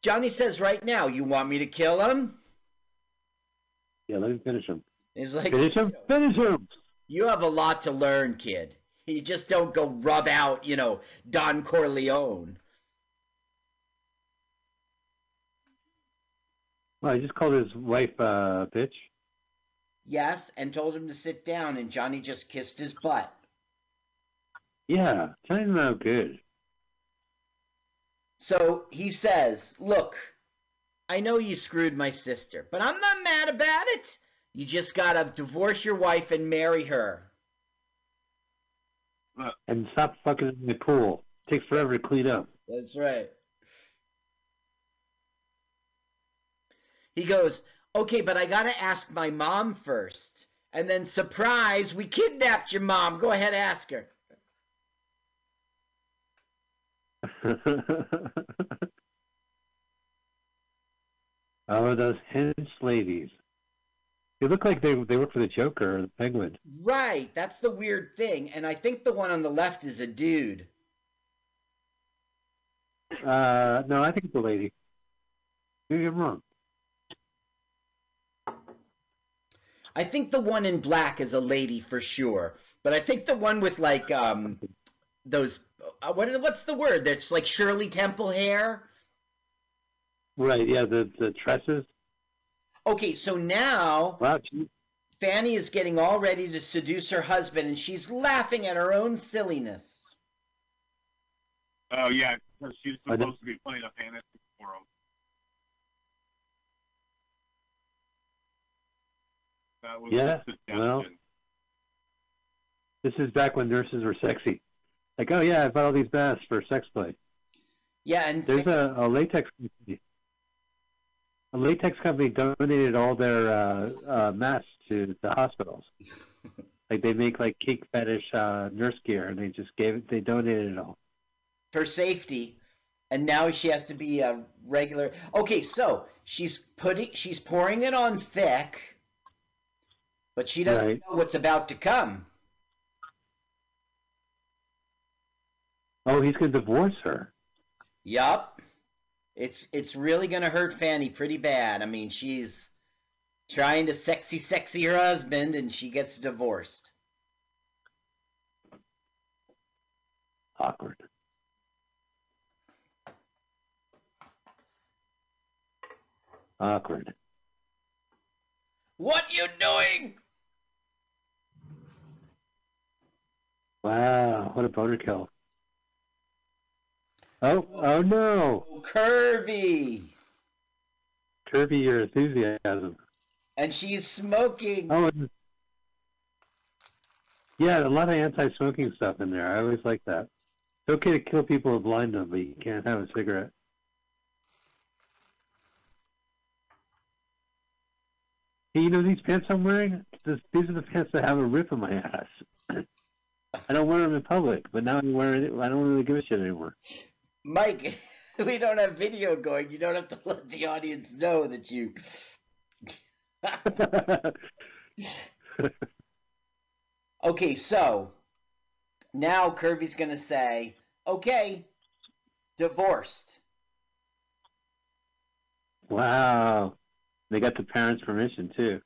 Johnny says right now, you want me to kill him? Yeah, let me finish him. He's like, Finish him. Finish him. you have a lot to learn, kid. You just don't go rub out, you know, Don Corleone. Well, he just called his wife uh, bitch. Yes, and told him to sit down, and Johnny just kissed his butt. Yeah, Johnny's no good. So he says, Look, I know you screwed my sister, but I'm not mad about it. You just gotta divorce your wife and marry her. And stop fucking in the pool. takes forever to clean up. That's right. He goes, Okay, but I gotta ask my mom first. And then, surprise, we kidnapped your mom. Go ahead, ask her. oh, those hench ladies. They look like they they work for the Joker or the Penguin. Right, that's the weird thing. And I think the one on the left is a dude. Uh, no, I think it's a lady. Maybe I'm wrong. I think the one in black is a lady for sure. But I think the one with like um those uh, what what's the word? That's like Shirley Temple hair. Right? Yeah, the the tresses. Okay, so now Wow, she, Fanny is getting all ready to seduce her husband, and she's laughing at her own silliness. Oh yeah, because she's supposed to be playing a fantasy for him. That was Yeah, well. this is back when nurses were sexy. Like, oh yeah, I bought all these masks for sex play. Yeah, and There's a, a latex company. A latex company donated all their uh, uh, masks to the hospitals. like they make like cake fetish uh, nurse gear, and they just gave it. They donated it all. for safety, and now she has to be a regular. Okay, so she's putting, she's pouring it on thick, but she doesn't Right. know what's about to come. Oh, he's gonna divorce her. Yup. It's it's really gonna hurt Fanny pretty bad. I mean, she's trying to sexy sexy her husband and she gets divorced. Awkward. Awkward. What you doing? Wow, what a boner kill. Oh, oh no. Curvy. curvy. Your enthusiasm. And she's smoking. Oh, and- yeah, a lot of anti-smoking stuff in there. I always like that. It's okay to kill people and blind them, but you can't have a cigarette. Hey, you know these pants I'm wearing? This, these are the pants that have a rip in my ass. I don't wear them in public, but now I'm wearing it. I don't really give a shit anymore. Mike, we don't have video going. You don't have to let the audience know that you. okay, so now Curvy's going to say, okay, divorced. Wow. They got the parents' permission too.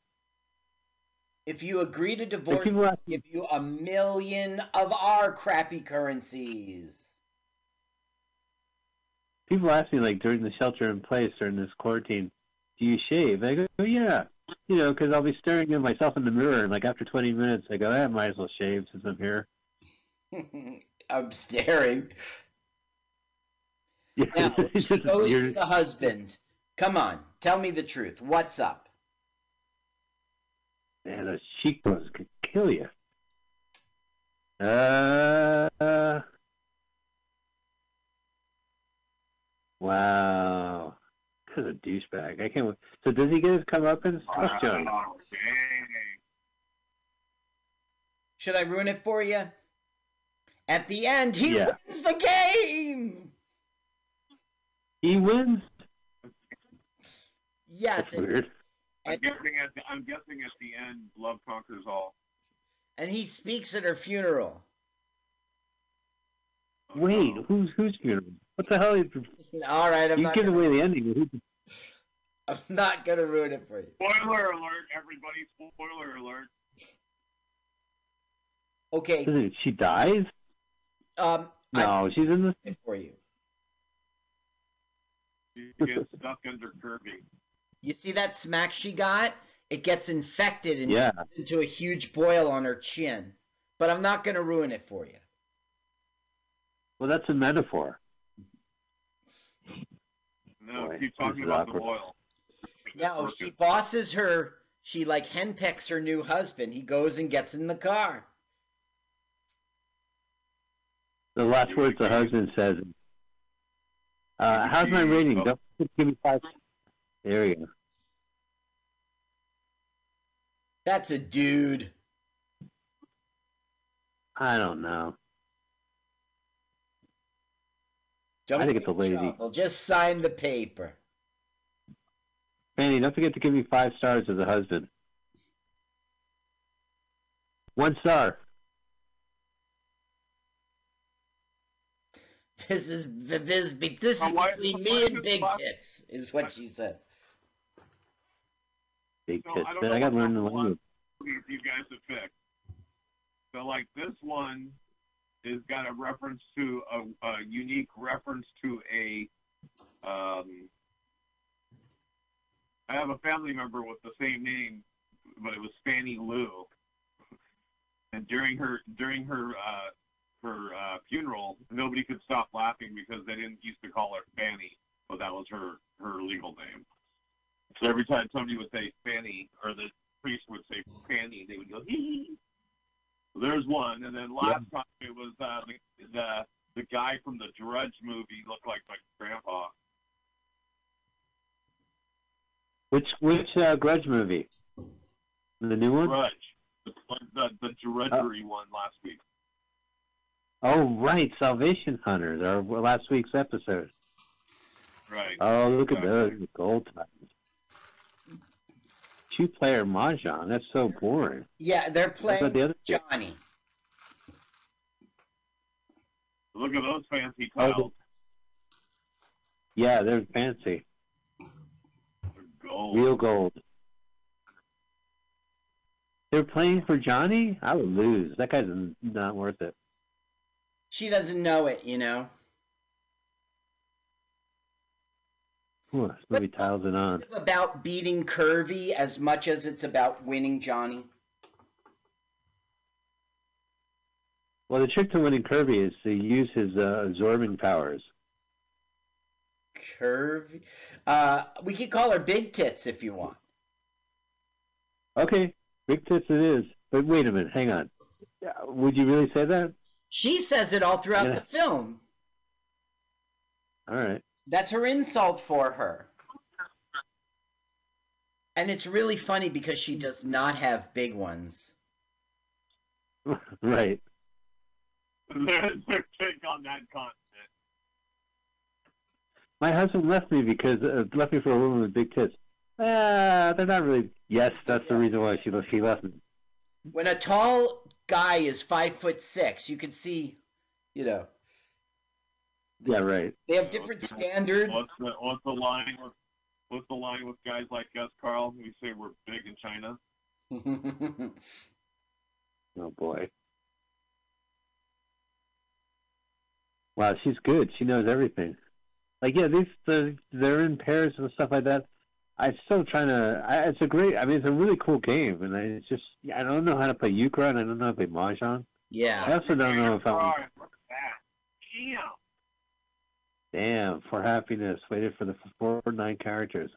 If you agree to divorce, we'll give you a million of our crappy currencies. People ask me like during the shelter in place during this quarantine, do you shave? I go, oh, yeah. You know, because I'll be staring at myself in the mirror, and like after 20 minutes, I go, I might as well shave since I'm here. I'm staring. Yeah, Now, she goes to the husband. Come on, tell me the truth. What's up? Man, those cheekbones could kill you. Uh, uh, wow. This is a douchebag. I can't. wait. So does he get his comeuppance? Fuck Johnny. Should I ruin it for you? At the end, he Yeah. wins the game. He wins. Yes, That's weird. I'm guessing at the, I'm guessing at the end, love conquers all. and he speaks at her funeral. Wait, uh-huh. who's who's funeral? What the hell? Is, All right, I'm you not, give gonna, away the ending. I'm not gonna ruin it for you. Spoiler alert, everybody! Spoiler alert. Okay, it, she dies? um, No, she's in the. it for you. She gets stuck under Kirby. You see that smack she got? It gets infected and Yeah. turns into a huge boil on her chin. But I'm not gonna ruin it for you. Well, that's a metaphor. No, Boy, keep talking this is about the awkward. boil. Now she bosses her. She like henpecks her new husband. He goes and gets in the car. The last words the husband says. Uh, how's my rating? Don't give me five. There you go. That's a dude. I don't know. Don't I think it's a lady. in trouble. Just sign the paper. Fanny, don't forget to give me five stars as a husband. One star. This is this, this is between me and Big Tits, is what she said. Big So, tits. I don't Man, know I got to what learn the couple language. movies you guys have picked. So, like this one is got a reference to a, a unique reference to a. Um, I have a family member with the same name, but it was Fanny Lou. And during her during her uh, her uh, funeral, nobody could stop laughing because they didn't used to call her Fanny, but that was her her legal name. So every time somebody would say Fanny, or the priest would say Fanny, they would go hee there's one, and then last time it was uh, the, the the guy from the Drudge movie looked like my grandpa. Which which uh, Grudge movie? The new one? Drudge, the the, the drudgery one last week. Oh, right, Salvation Hunters, our last week's episode. Right. Oh, look at those gold titans. Two-player mahjong. That's so boring. Yeah, they're playing about the other? Johnny. Look at those fancy Oh, tiles. Yeah, they're fancy. Gold. Real gold. They're playing for Johnny? I would lose. That guy's not worth it. She doesn't know it, you know. Whew, this movie tiles it on. About beating Curvy as much as it's about winning Johnny. Well, the trick to winning Kirby is to use his uh, absorbing powers. Curvy. Uh, we could call her Big Tits if you want. Okay, big tits it is. But wait a minute, hang on. Would you really say that? She says it all throughout Yeah. the film. All right. That's her insult for her. And it's really funny because she does not have big ones. right. Their their take on that content. My husband left me because uh, left me for a woman with big tits. Ah, they're not really. Yes, that's the reason why she left. she left me. When a tall guy is five foot six, you can see, you know, Yeah, right. they have different standards. What's the what's the line? What's the line with guys like us, Carl? We say we're big in China. Oh boy. Wow, she's good. She knows everything. Like yeah, these the, they're in pairs and stuff like that. I'm still trying to. I, it's a great. I mean, it's a really cool game, and I it's just I don't know how to play euchre, and I don't know how to play mahjong. Yeah. I also don't know if I'm. Look at that. Damn. Damn, for happiness. Waited for the four or nine characters.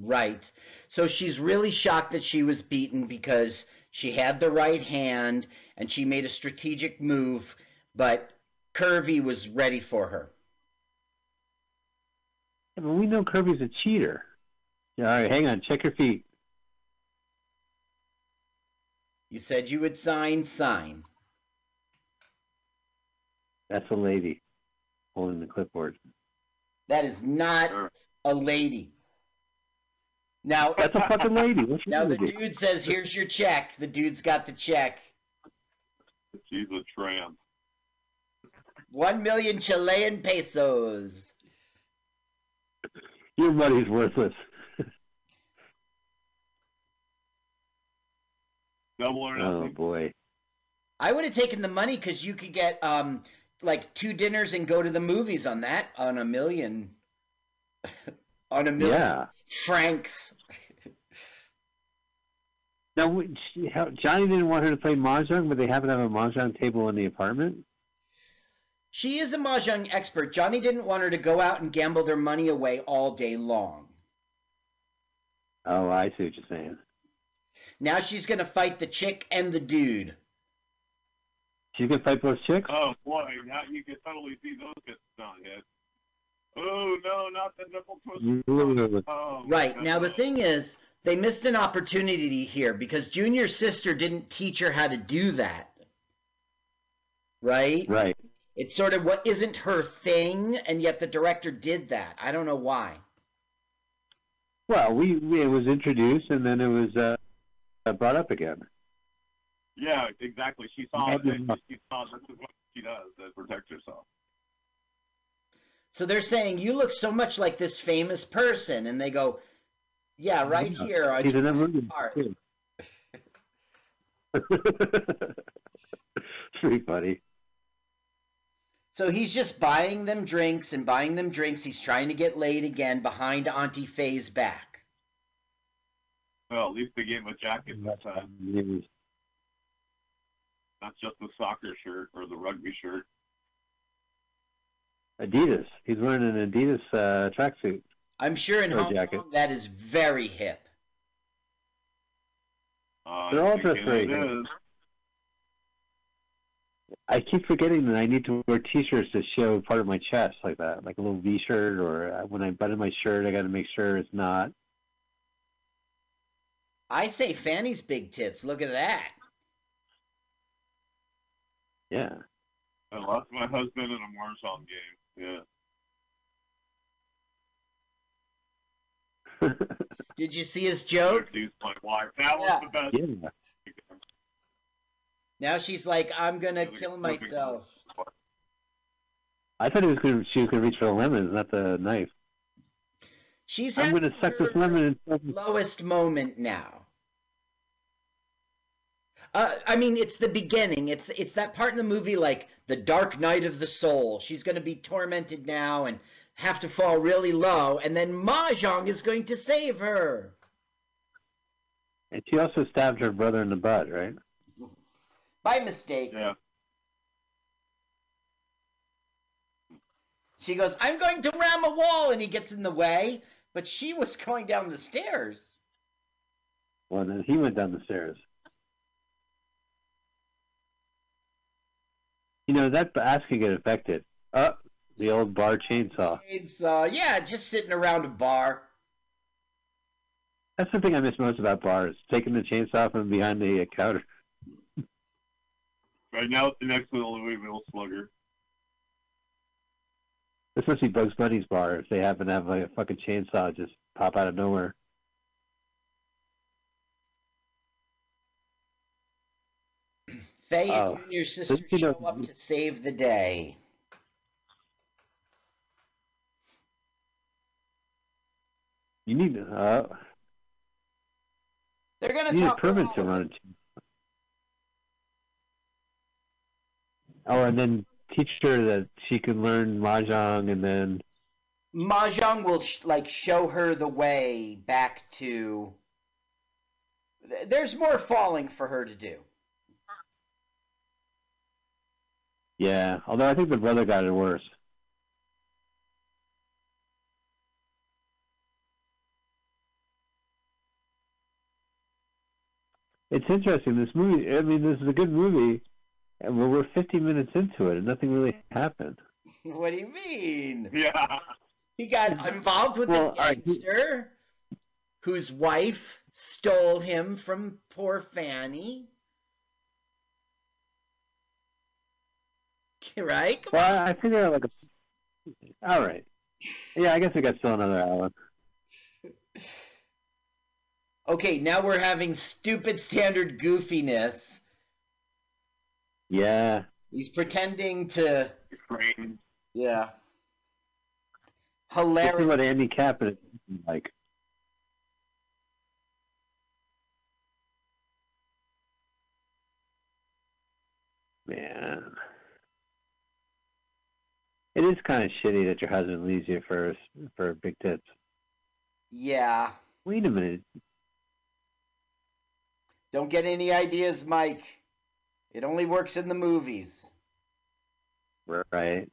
Right. So she's really shocked that she was beaten because she had the right hand and she made a strategic move, but Curvy was ready for her. Yeah, but we know Kirby's a cheater. Yeah, all right, hang on. Check your feet. You said you would sign, sign. That's a lady holding the clipboard. That is not a lady. Now That's a fucking lady. What's now the with you? dude says, "Here's your check." The dude's got the check. She's a tramp. One million Chilean pesos. Your money's worthless. Double or Oh nothing. boy. I would have taken the money because you could get um like two dinners and go to the movies on that on a million on a million Yeah. francs. Now, Johnny didn't want her to play mahjong, but they happen to have a mahjong table in the apartment. She is a mahjong expert. Johnny didn't want her to go out and gamble their money away all day long. Oh, I see what you're saying. Now she's gonna fight the chick and the dude. She can fight both chicks. Oh boy, now you can totally see those get not hit. Oh no, not the nipple twist. Oh, Right. Now the thing is, they missed an opportunity here because Junior's sister didn't teach her how to do that. Right? Right. It's sort of what isn't her thing, and yet the director did that. I don't know why. Well, we, we it was introduced and then it was uh, uh, brought up again. Yeah, exactly. She saw Yeah, it. and She saw this is what she does to protect herself. So they're saying you look so much like this famous person, and they go, "Yeah, right Yeah. here." on He's in that movie. part." too. it's pretty funny. So he's just buying them drinks and buying them drinks. He's trying to get laid again behind Auntie Faye's back. Well, at least they gave him a jacket this time, not just the soccer shirt or the rugby shirt. Adidas. He's wearing an Adidas uh, tracksuit. I'm sure in Or Hong jacket. Kong that is very hip. Uh, They're all you dressed very hip. I keep forgetting that I need to wear T-shirts to show part of my chest, like that, like a little V-shirt, or uh, when I button my shirt, I got to make sure it's not. I say Fanny's big tits. Look at that. Yeah. I lost my husband in a Warzone game. Yeah. Did you see his joke? Introduced my wife. That was Yeah. the best. Yeah. Now she's like, I'm gonna kill myself. I thought he was gonna, she was going to reach for the lemons, not the knife. She's I'm going to suck this lemon and lowest moment now. Uh, I mean, it's the beginning. It's it's that part in the movie, like the dark night of the soul. She's going to be tormented now and have to fall really low, and then Mahjong is going to save her. And she also stabbed her brother in the butt, right? By mistake. Yeah. She goes, I'm going to ram a wall, and he gets in the way, but she was going down the stairs. Well, then he went down the stairs. You know, that ass can get affected. Oh, the old bar chainsaw. It's, uh, yeah, just sitting around a bar. That's the thing I miss most about bars, taking the chainsaw from behind the uh, counter. Right now, it's the next to the Louisville Slugger. This must be Bugs Bunny's bar if they happen to have like a fucking chainsaw just pop out of nowhere. Faye Oh. and your sister You know- show up to save the day. You need uh, They're gonna you need a talk. permit to run it. Oh, and then teach her that she can learn mahjong, and then Mahjong will sh- like show her the way back to. There's more falling for her to do. Yeah. Although I think the brother got it worse. It's interesting. This movie. I mean, this is a good movie, and we're, we're 50 minutes into it, and nothing really happened. What do you mean? Yeah. He got involved with Well, a gangster whose wife stole him from poor Fanny. Right? Come Well, I I figure like a. All right. Yeah, I guess we got still another hour. Okay, now we're having stupid standard goofiness. Yeah. He's pretending to. Yeah. This is Hilarious. what Andy Kappen is like. Man. It is kind of shitty that your husband leaves you for for big tits. Yeah. Wait a minute. Don't get any ideas, Mike. It only works in the movies. Right.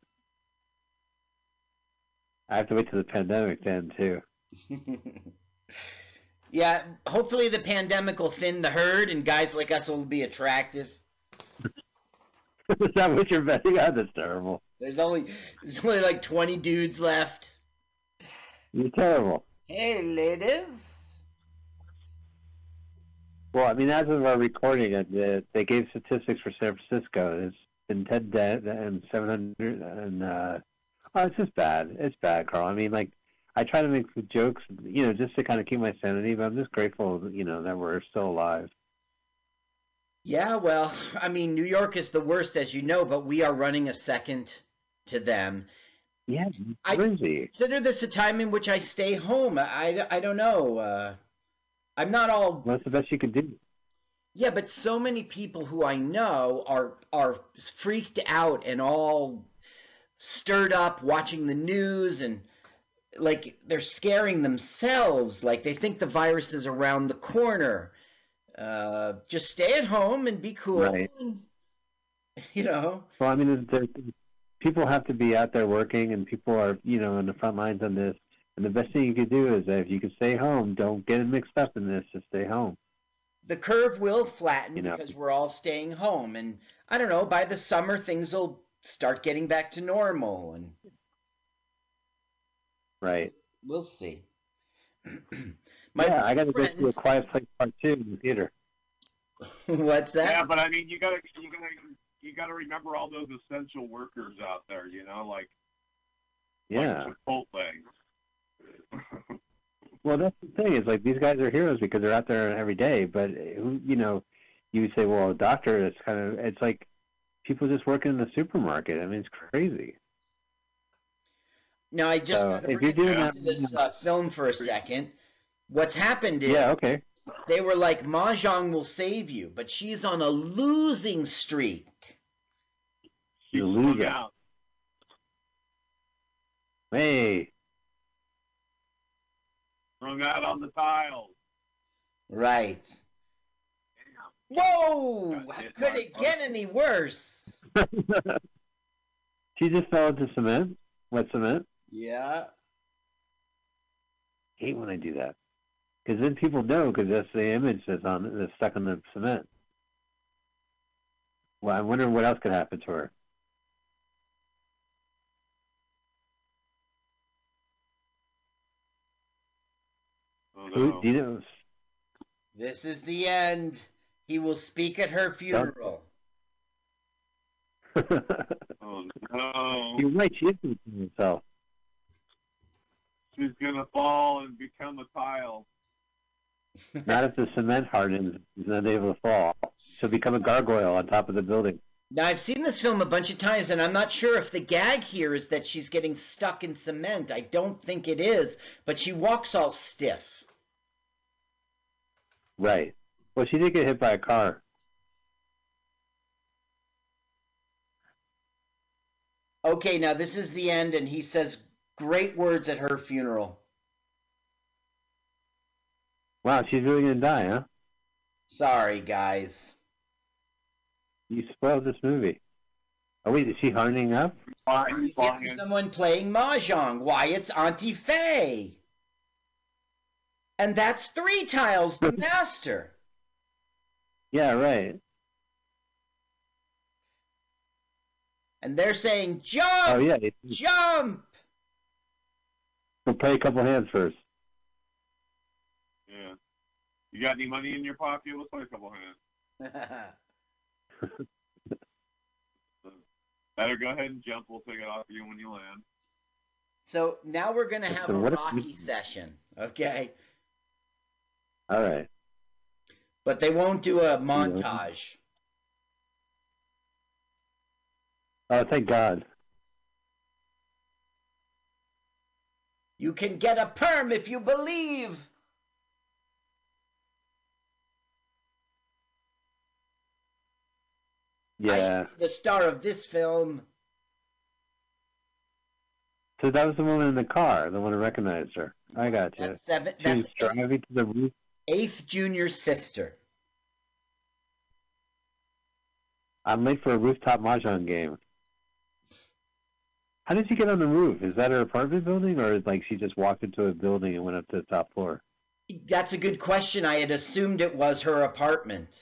I have to wait till the pandemic then too. yeah, hopefully the pandemic will thin the herd and guys like us will be attractive. is that what you're betting on? That's terrible. There's only there's only like 20 dudes left. You're terrible. Hey, ladies. Well, I mean, as of our recording, it, it, they gave statistics for San Francisco. It's been 10 dead and 700, and uh, oh, it's just bad. It's bad, Carl. I mean, like, I try to make the jokes, you know, just to kind of keep my sanity, but I'm just grateful, you know, that we're still alive. Yeah, well, I mean, New York is the worst, as you know, but we are running a second to them. Yeah, I crazy. consider this a time in which I stay home. I, I don't know. Uh, I'm not all What's the best you could do? Yeah, but so many people who I know are are freaked out and all stirred up watching the news and like they're scaring themselves like they think the virus is around the corner. Uh, just stay at home and be cool. Right. You know. Well, I mean, there, people have to be out there working, and people are, you know, on the front lines on this. And the best thing you could do is that if you can stay home, don't get mixed up in this. Just stay home. The curve will flatten You know. because we're all staying home and I don't know, by the summer things will start getting back to normal and Right. we'll see. yeah, I got to go to a quiet place part two in the theater. What's that? Yeah, but I mean, you gotta, you gotta, you gotta remember all those essential workers out there. You know, like Yeah. Chipotle. Well, that's the thing is like these guys are heroes because they're out there every day. But you know, you would say, well, a doctor. It's kind of it's like people just working in the supermarket. I mean, it's crazy. Now I just So, if you're doing that- this uh, film for a second. What's happened is Yeah. Okay. they were like Mahjong will save you, but she's on a losing streak. Out. Hey. Strung out on the tiles. Right. Whoa! How could it get any worse? she just fell into cement, wet cement. Yeah. hate when I do that because then people know because that's the image that's on that's stuck on the cement. Well, I wonder what else could happen to her. Who do you? This is the end. He will speak at her funeral. Oh no. You're right. She is thinking herself. She's gonna fall and become a tile. Not if the cement hardens. She's not able to fall. She'll become a gargoyle on top of the building. Now, I've seen this film a bunch of times, and I'm not sure if the gag here is that she's getting stuck in cement. I don't think it is, but she walks all stiff. Right. Well, she did get hit by a car. Okay, now this is the end, and he says great words at her funeral. Wow, she's really gonna die, huh? Sorry, guys. You spoiled this movie. Oh wait, is she hardening up? You hear someone playing mahjong. Why, it's Auntie Faye. And that's Three Tiles, the master. Yeah, right. And they're saying, oh, jump! Oh yeah. Jump! We'll play a couple hands first. Yeah. You got any money in your pocket? Let's play a couple hands. Better go ahead and jump. We'll take it off you when you land. so now we're going to have So a what Rocky we- session, okay? All right. But they won't do a montage. Oh, thank God. You can get a perm if you believe. Yeah. The star of this film. So that was the woman in the car, the one who recognized her. I got you. That's seven. She was That's driving to the roof. Eighth junior sister. I'm late for a rooftop mahjong game. How did she get on the roof? Is that her apartment building, or is like she just walked into a building and went up to the top floor? That's a good question. I had assumed it was her apartment.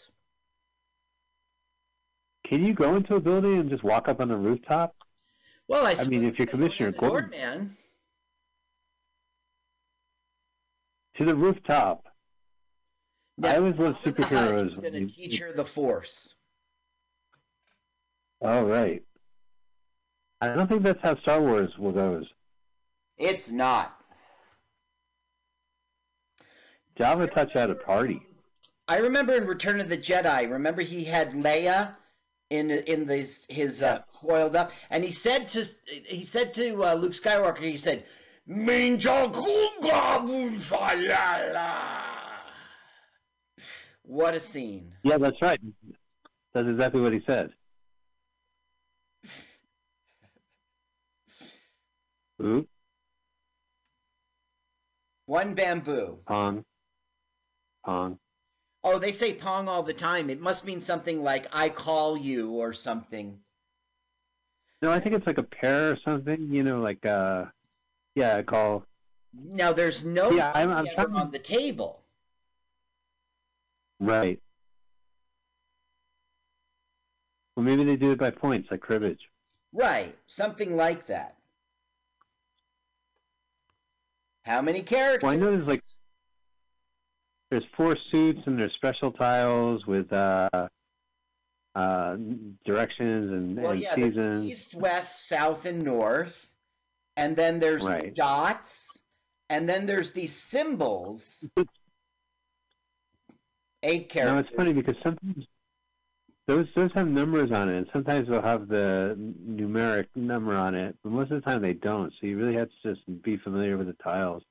Can you go into a building and just walk up on the rooftop? Well, I, I mean, if you're Commissioner Gordon, man. to the rooftop. I always love superheroes. going to teach her the Force. All right. I don't think that's how Star Wars will goes. It's not. Jabba the Hutt at a party. I remember in Return of the Jedi. Remember he had Leia in in this his uh, coiled up, and he said to he said to uh, Luke Skywalker, he said, "Minja kunga bufalala." What a scene! Yeah, that's right. That's exactly what he said. Ooh, One bamboo. Pong. Pong. Oh, they say pong all the time. It must mean something like "I call you" or something. No, I think it's like a pair or something. You know, like uh, yeah, I call. Now there's no Yeah, I'm- I'm on the table. Right. Well, maybe they do it by points, like cribbage. Right, something like that. How many characters? Well, I know there's like there's four suits and there's special tiles with uh, uh, directions and, Well, and yeah, there's seasons. east, west, south, and north, and then there's Right. dots, and then there's these symbols. Eight No, it's funny because sometimes those those have numbers on it, and sometimes they'll have the numeric number on it, but most of the time they don't. So you really have to just be familiar with the tiles.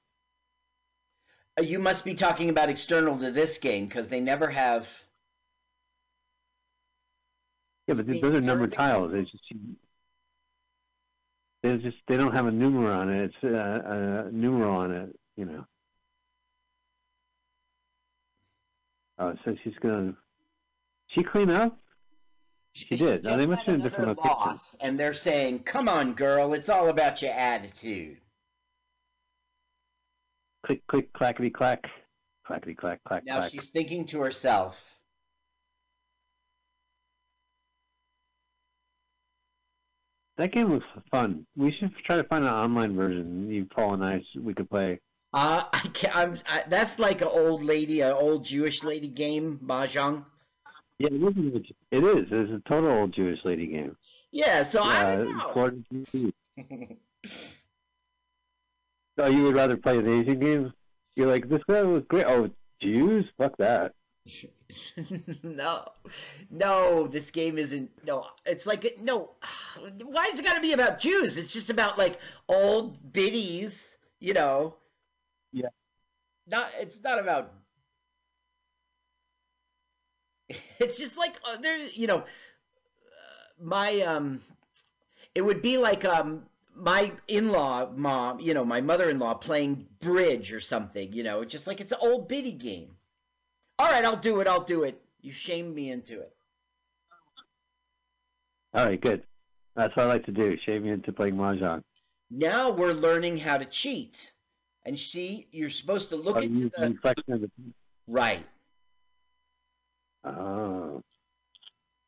Uh, You must be talking about external to this game because they never have. Yeah, but those are numbered tiles. They just they just they don't have a numeral on it. It's uh, a numeral on it. You know. Oh, so she's gonna. She clean up. She did. Now, they must be in different another locations. and they're saying, "Come on, girl, it's all about your attitude." Click, click, clackety, clack, clackety, clack, clack, Now clack. she's thinking to herself, That game looks fun. We should try to find an online version. You, Paul, and I, we could play. Uh, I can't, I'm, I, that's like an old lady, an old Jewish lady game, mahjong. Yeah, it is. It is. It's a total old Jewish lady game. Yeah, so I Uh, don't know. Oh, you would rather play an Asian game? You're like, this guy was great. Oh, Jews? Fuck that. no, no, this game isn't. No, it's like no. Why is it got to be about Jews? It's just about like old biddies, you know. Not. It's not about. It's just like uh, there, you know. Uh, my um, it would be like um my in-law mom, you know, my mother-in-law playing bridge or something, you know, it's just like it's an old biddy game. All right, I'll do it. I'll do it. You shamed me into it. All right, good. That's what I like to do. Shave me into playing mahjong. Now we're learning how to cheat. And see, you're supposed to look Oh, into the you flex on the- right. Oh,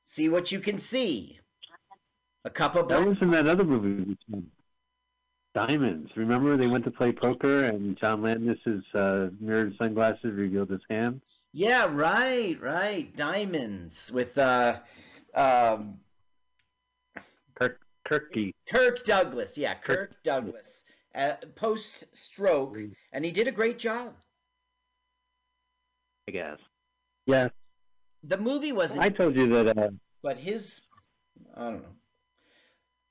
See what you can see. A cup of that was in that other movie. Diamonds. Remember they went to play poker and John Landis's uh, mirrored sunglasses revealed his hand. Yeah, right, right. Diamonds with uh um Kirk Kirky. Kirk Douglas. Yeah, Kirk Douglas. Uh, post stroke and he did a great job. I guess. Yeah, The movie wasn't I told you that. Uh, but his I don't know.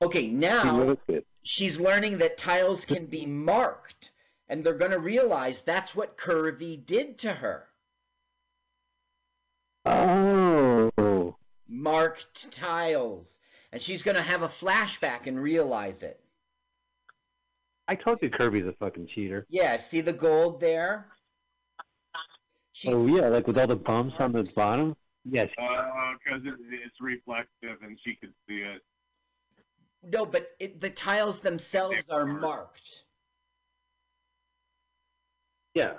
Okay, now she's learning that tiles can be marked and they're going to realize that's what Curvy did to her. Oh, Marked tiles. And she's going to have a flashback and realize it. I told you Kirby's a fucking cheater. Yeah, see the gold there? oh yeah, like with all the bumps on the bottom. Yes. Because it, it's reflective and she could see it. No, but it, the tiles themselves are marked. Yeah.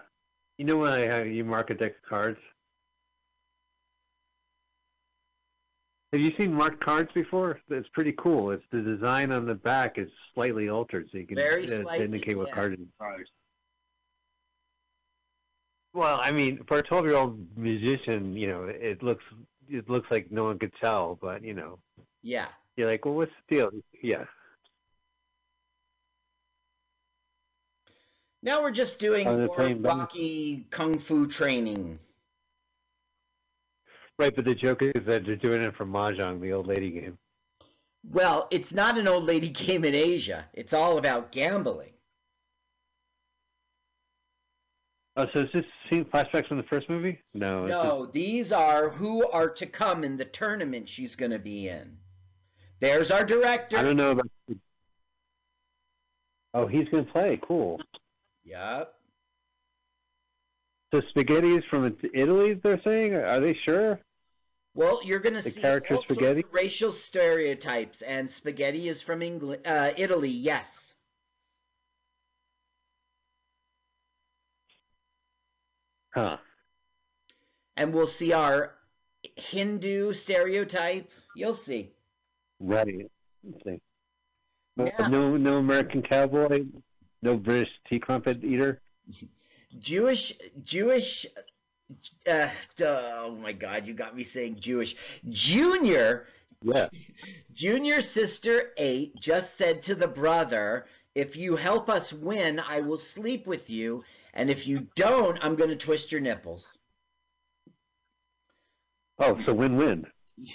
You know when I have you mark a deck of cards? Have you seen marked cards before? It's pretty cool. It's the design on the back is slightly altered, so you can Very uh, slightly, indicate what yeah. card it is. Well, I mean, for a twelve-year-old musician, you know, it looks it looks like no one could tell, but you know, Yeah. you're like, well, what's the deal? Yeah. Now we're just doing more Rocky Kung Fu training. Right, but the joke is that they're doing it for mahjong, the old lady game. Well, it's not an old lady game in Asia. It's all about gambling. Oh, so is this scene flashbacks from the first movie? No. No, these are who are to come in the tournament she's going to be in. There's our director. I don't know about. Oh, he's gonna play. Cool. Yep. So spaghetti is from Italy. They're saying. Are they sure? Well, you're going to see character all sorts spaghetti? of racial stereotypes, and spaghetti is from England, uh, Italy. Yes. Huh. And we'll see our Hindu stereotype. You'll see. Right. Let's see. No, Yeah. no, no American cowboy. No British tea crumpet eater. Jewish, Jewish. Uh, oh my God, you got me saying Jewish. Junior, Yeah. Junior sister eight just said to the brother, "If you help us win, I will sleep with you, and if you don't, I'm going to twist your nipples." Oh, so win-win.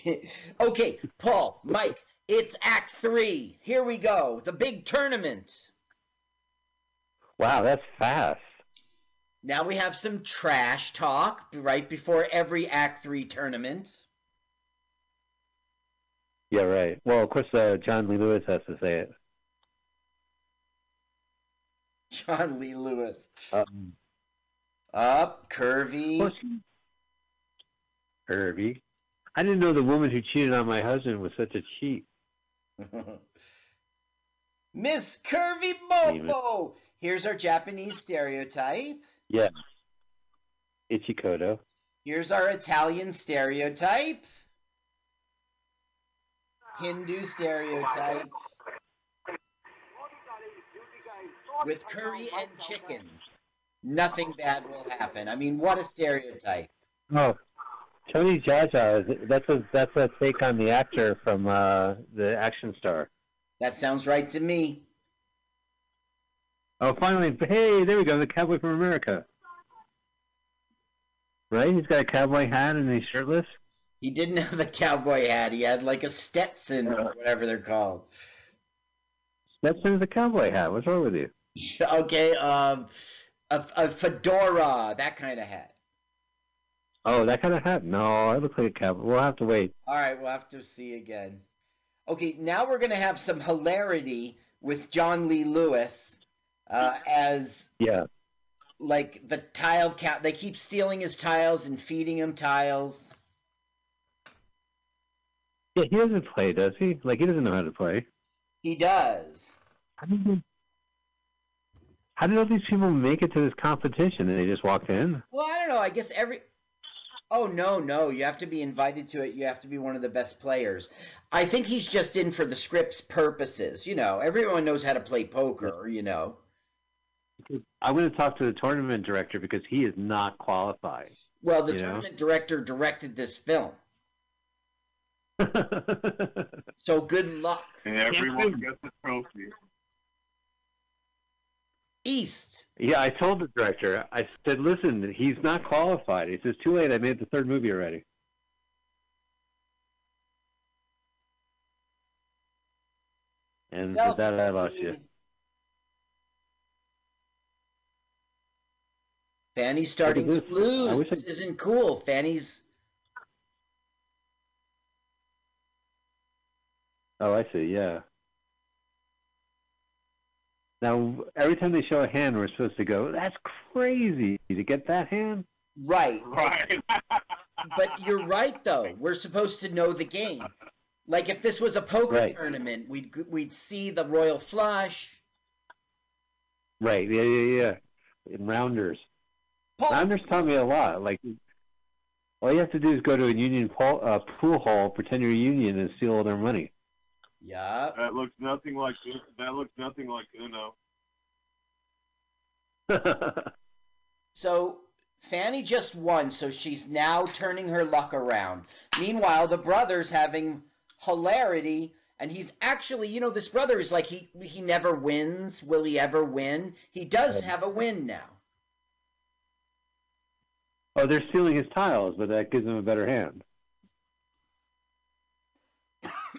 okay, Paul, Mike, it's Act Three. Here we go. The big tournament. Wow, that's fast. Now we have some trash talk right before every Act Three tournament. Yeah, right. Well, of course, uh, John Lee Lewis has to say it. John Lee Lewis. Um, Up, curvy. Herbie. I didn't know the woman who cheated on my husband was such a cheat. Miss Curvy Bobo. Here's our Japanese stereotype. Yeah. Ichikoto. Here's our Italian stereotype. Hindu stereotype. With curry and chicken. Nothing bad will happen. I mean, what a stereotype. Oh, Tony Jaja. is- That's a that's a take on the actor from uh, the Action Star. That sounds right to me. Oh, finally! Hey, there we go. The Cowboy from America. right? He's got a cowboy hat and he's shirtless. He didn't have a cowboy hat. He had like a Stetson or whatever they're called. Stetson's a cowboy hat. What's wrong with you? Okay, um, a, a fedora, that kind of hat. Oh, that kind of hat? No, it looks like a cowboy. We'll have to wait. All right, we'll have to see again. Okay, now we're gonna have some hilarity with John Lee Lewis uh, as Yeah. like the tile cat. They keep stealing his tiles and feeding him tiles. Yeah, he doesn't play, does he? Like he doesn't know how to play. He does. How did, he- how did all these people make it to this competition? And they just walked in? Well, I don't know. I guess every. Oh no, no! You have to be invited to it. You have to be one of the best players. I think he's just in for the script's purposes. You know, everyone knows how to play poker. You know. I'm going to talk to the tournament director because he is not qualified. Well, the You know? tournament director directed this film. so good luck. And everyone gets a trophy. East. Yeah, I told the director. I said, "Listen, he's not qualified." He says, "Too late. I made the third movie already." And with that, I lost you. Fanny's starting to at this. I lose. This isn't cool. Fanny's. Oh, I see. Yeah. Now, every time they show a hand, we're supposed to go, "That's crazy to get that hand." Right. Right. but you're right, though. We're supposed to know the game. Like if this was a poker Right. tournament, we'd we'd see the royal flush. Right. Yeah, yeah, yeah. In rounders. Rounders taught me a lot. Like, all you have to do is go to a union pool, uh, pool hall, pretend you're a union, and steal all their money. Yeah. That looks nothing like that. Looks nothing like Uno. So Fanny just won, so she's now turning her luck around. Meanwhile, the brother's having hilarity, and he's actually, you know, this brother is like he he never wins. Will he ever win? He does have a win now. Oh, they're stealing his tiles, but that gives him a better hand.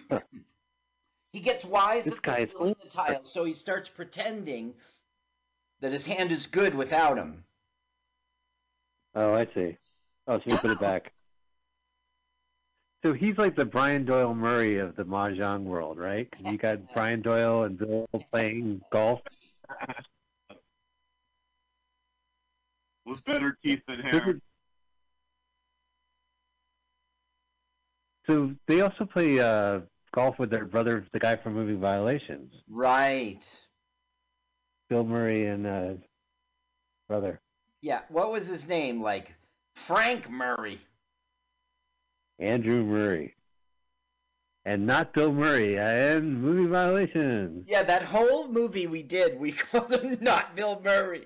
He gets wise This at guy is stealing the tiles, so he starts pretending that his hand is good without him. Oh, I see. Oh, so we put it back. So he's like the Brian Doyle Murray of the mahjong world, right? 'Cause you got Brian Doyle and Bill playing golf. With better teeth than hair. So they also play uh, golf with their brother, the guy from Moving Violations, Right. Bill Murray and uh, brother Yeah. What was his name? Like Frank Murray. Andrew Murray, and not Bill Murray and Moving Violations. Yeah, that whole movie we did, we called him not Bill Murray.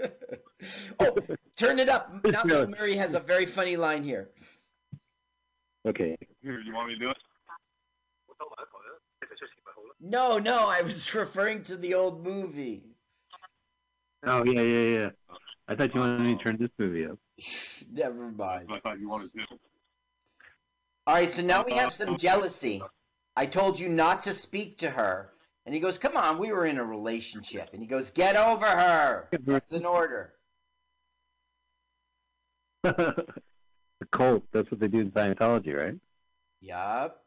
oh, turn it up. Not Bill Murray has a very funny line here. Okay. Here, you want me to do it? No, no, I was referring to the old movie. Oh yeah, yeah, yeah. I thought you wanted me to turn this movie up. Never mind. I thought you wanted to. All right, so now we have some uh, jealousy. I told you not to speak to her. And he goes, Come on, we were in a relationship. And he goes, Get over her. That's an order. the cult. That's what they do in Scientology, right? Yup.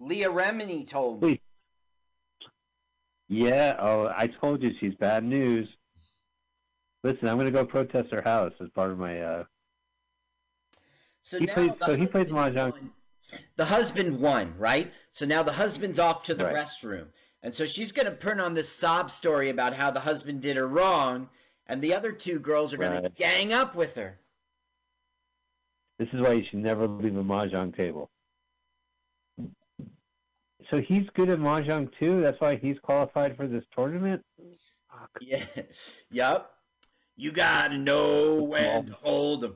Leah Remini told me. Yeah. Oh, I told you she's bad news. Listen, I'm going to go protest her house as part of my. uh So He now So he plays mahjong. won. The husband won, right? So now the husband's off to the Right. restroom. And so she's going to turn on this sob story about how the husband did her wrong. And the other two girls are going to gang up with her. This is why you should never leave a mahjong table. So he's good at mahjong too. That's why he's qualified for this tournament. Yeah. Yup. You got to know when to hold.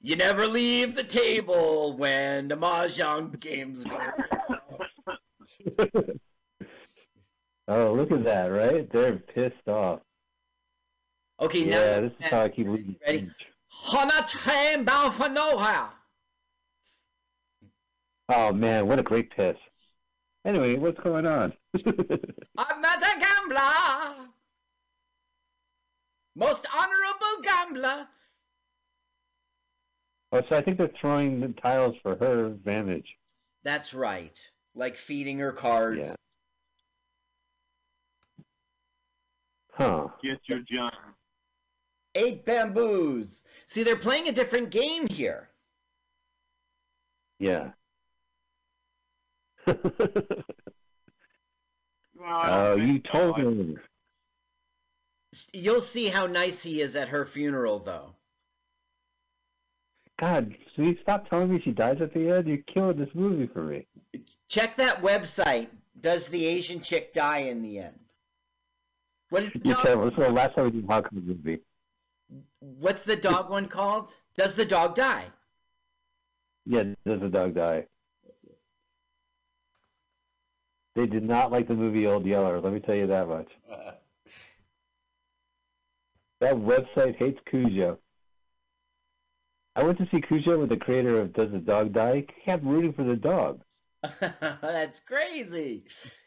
You never leave the table when the mahjong game's going Oh, look at that! Right? They're pissed off. Okay, yeah, now this is how I keep leaving. ready? On a train bound for nowhere. Oh man, what a great piss. Anyway, what's going on? I'm not a gambler. Most honorable gambler. oh, so I think they're throwing the tiles for her advantage. That's right. Like feeding her cards. Yeah. Huh. Get your John. Eight bamboos. See, they're playing a different game here. Yeah. Well, Oh, don't you think so. told him. You'll see how nice he is at her funeral, though. God, sweet, stop telling me she dies at the end. You're killing this movie for me. Check that website. Does the Asian chick die in the end? What is the You're dog, terrible. The last time we did Hawkeye movie. What's the dog one called? Does the dog die? Yeah, does the dog die? They did not like the movie Old Yeller. Let me tell you that much. That website hates Cujo. I went to see Cujo with the creator of Does the Dog Die? He kept rooting for the dog. That's crazy.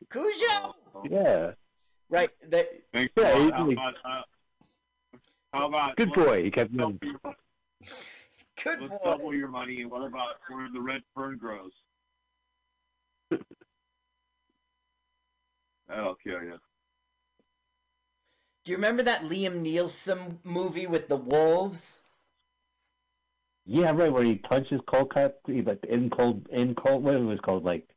Cujo. Yeah. Right. The, Thanks Yeah, a lot. he- How about, uh, how about Good boy. He kept double doing. your- Good let's boy. double your money. And what about where the red fern grows? That'll kill you. Do you remember that Liam Neeson movie with the wolves? Yeah, right. Where he punches cold cut, he like in cold, in cold. What it was called? Like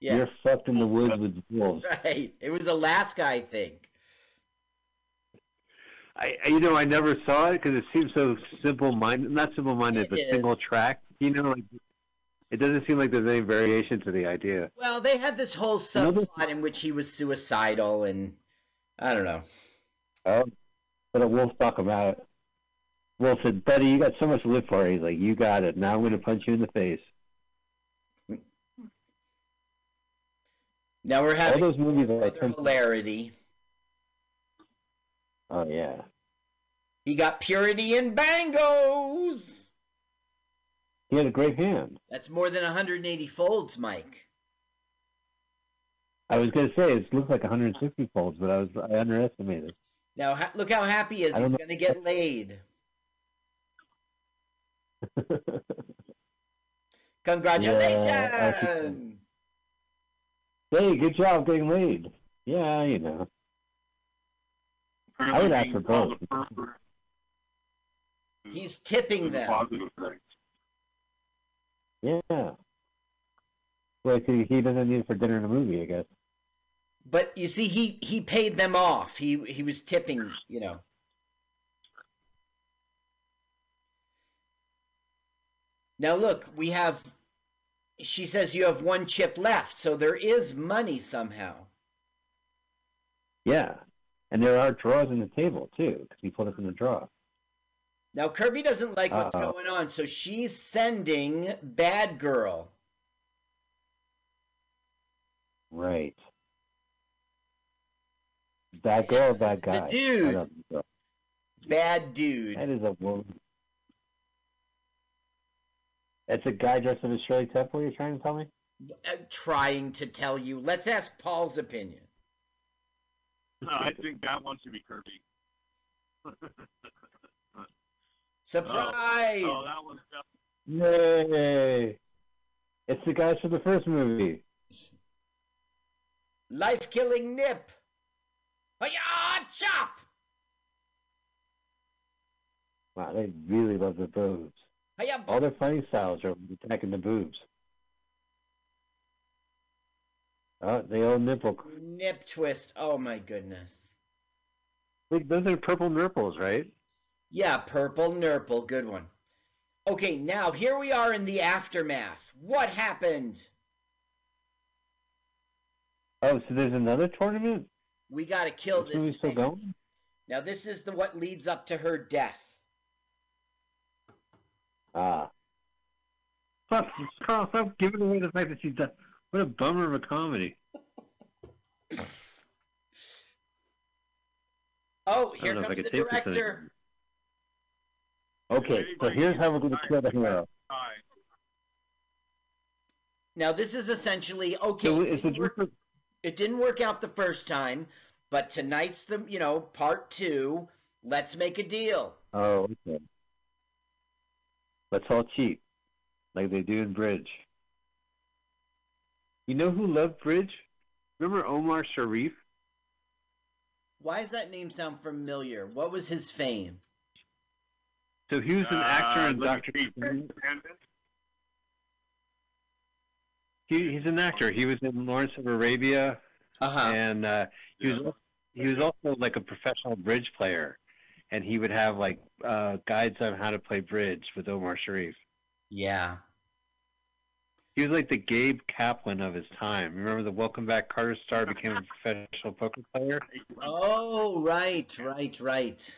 Yeah. you're fucked in the woods with wolves. Right. It was Alaska, I think. I, I- you know, I never saw it because it seems so simple-minded. Not simple-minded, It but single track. You know, like it doesn't seem like there's any variation to the idea. Well, they had this whole subplot in which he was suicidal, and I don't know. Oh, but a wolf talk about it. Wolf said, "Buddy, you got so much to live for." He's like, "You got it. Now I'm going to punch you in the face." Now we're having All those movies are like, hilarity. Oh yeah, He got purity and bangos. he had a great hand. That's more than 180 folds, Mike. I was going to say it looks like 160 folds, but I was I underestimated. Now ha- look how happy he is. He's going to get laid. Congratulations. Yeah, hey, good job getting laid. Yeah, you know. I would ask for both. He's tipping them. Positive thing. Yeah. Well, he, he doesn't need it for dinner and a movie, I guess. But you see, he he paid them off. He he was tipping, you know. Now look, we have. She says you have one chip left, so there is money somehow. Yeah. And there are drawers in the table, too, because he put us in the drawer. Now Kirby doesn't like what's Uh-oh. going on, so she's sending Bad Girl. Right. Bad girl bad guy? Bad dude. I don't know. Bad dude. That is a woman. That's a guy dressed in a Shirley Temple, you're trying to tell me? Uh, trying to tell you. Let's ask Paul's opinion. No, I think that one should be Kirby. Surprise! Oh, that one's definitely. Yay! It's the guys from the first movie. Life killing nip. Hiya, chop! Wow, they really love the boobs. Hiya, All their fighting styles are attacking the boobs. Oh, the old nipple. nip twist. Oh my goodness. Wait, those are purple nurples, right? Yeah, purple nurple. Good one. Okay, now here we are in the aftermath. What happened? Oh, so there's another tournament? We got to kill This this still thing. going? Now this is the what leads up to her death. Ah. Stop, Carl, stop giving away the fact that she's done. What a bummer of a comedy. Oh, here don't know if I comes the could take this director. Okay, so here's how we're going to kill the hero. Now this is essentially okay. So it, didn't a work, it didn't work out the first time, but tonight's the you know part two. Let's make a deal. Oh, okay. Let's all cheat, like they do in bridge. You know who loved bridge? Remember Omar Sharif? Why does that name sound familiar? What was his fame? So he was an actor Uh, in Doctor. He, he's an actor. He was in Lawrence of Arabia, uh-huh. and uh, he was he was also like a professional bridge player, and he would have like uh, guides on how to play bridge with Omar Sharif. Yeah. He was like the Gabe Kaplan of his time. Remember the Welcome Back Kotter star became a professional poker player? Oh, right, right, right.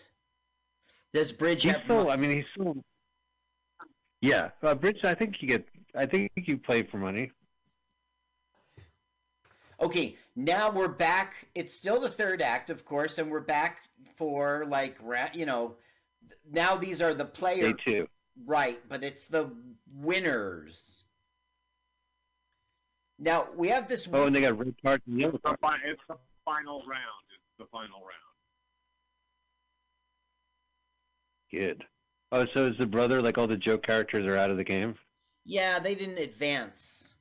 Does Bridge He's have? still, I mean, he's still. Yeah, uh, bridge. I think you get. I think you play for money. Okay, now we're back. It's still the third act, of course, and we're back for like you know. Now these are the players. Day two. Right, but it's the winners. Now we have this. Oh, and they got red cards and yellow It's the, cards. fi- it's the final round. It's the final round. Good. Oh, so is the brother like all the joke characters are out of the game? Yeah, they didn't advance.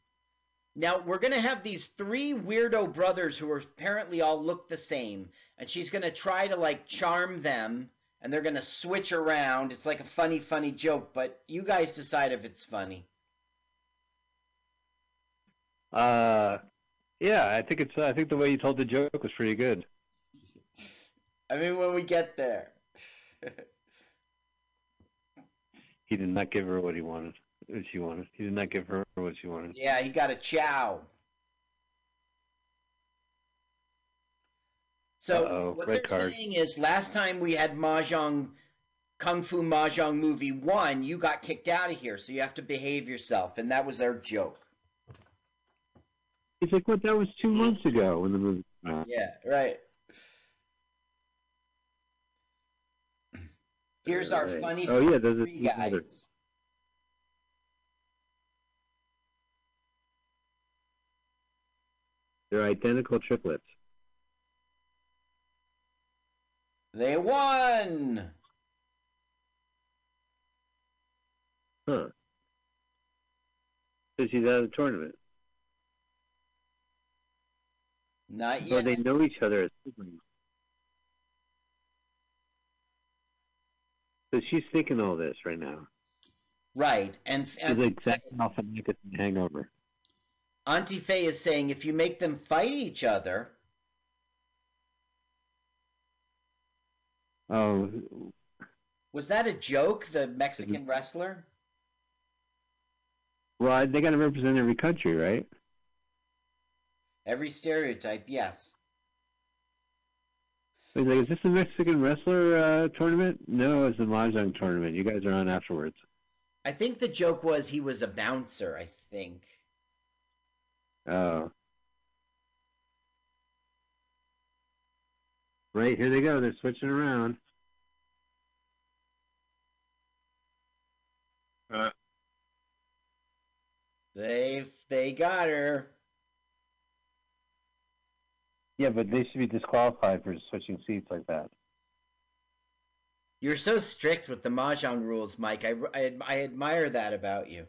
Now we're gonna have these three weirdo brothers who are apparently all look the same, and she's gonna try to like charm them, and they're gonna switch around. It's like a funny, funny joke, but you guys decide if it's funny. Uh, yeah, I think it's. I think the way you told the joke was pretty good. I mean, when we get there. He did not give her what he wanted. What she wanted. He did not give her what she wanted. yeah, he got a chow. So Uh-oh, what they're card. saying is, last time we had mahjong, kung fu mahjong movie one, you got kicked out of here, so you have to behave yourself, and that was our joke. He's like, what? That was two months ago when the movie came out. Yeah, right. Here's our Right. funny Oh yeah, those are three two brothers. guys. They're identical triplets. They won. Huh. So she's out of the tournament. Not So yet. they know each other as siblings. So she's thinking all this right now. Right, and, and like Zach Galifianakis in Hangover. Auntie Faye is saying if you make them fight each other, Oh, was that a joke? The Mexican mm-hmm. wrestler? well, they got to represent every country, right? Every stereotype, yes. He's like, is this a Mexican wrestler uh, tournament? No, it's a mahjong tournament. You guys are on afterwards. I think the joke was he was a bouncer. I think. Oh. Right, here they go. They're switching around. Uh, They they got her. Yeah, but they should be disqualified for switching seats like that. You're so strict with the mahjong rules, Mike. I, I, I admire that about you.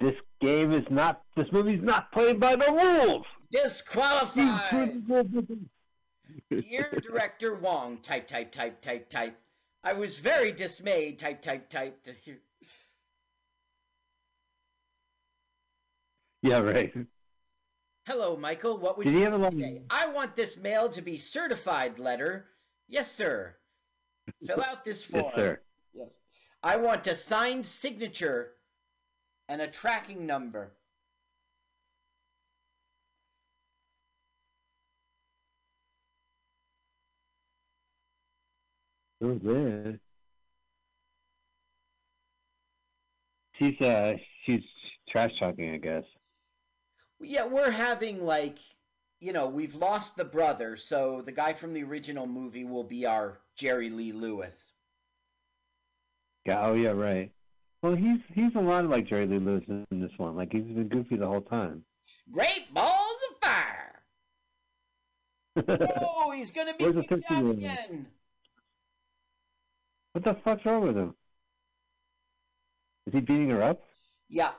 This game is not. This movie's not played by the rules. Disqualified. Dear Director Wong, type, type, type, type, type. I was very dismayed, type, type, type. To hear. Yeah, right. Hello, Michael. What would Did you have a today? I want this mail to be certified letter. Yes, sir. Fill out this form. Yes, sir. Yes. I want a signed signature and a tracking number. Oh, man. She's uh, she's trash talking, I guess. Yeah, we're having like, you know, we've lost the brother, so the guy from the original movie will be our Jerry Lee Lewis. Yeah, Oh yeah, right. Well, he's he's a lot like Jerry Lee Lewis in this one. Like he's been goofy the whole time. Great balls of fire. oh, he's gonna be kicked out again. What the fuck's wrong with him? Is he beating her up? Yeah.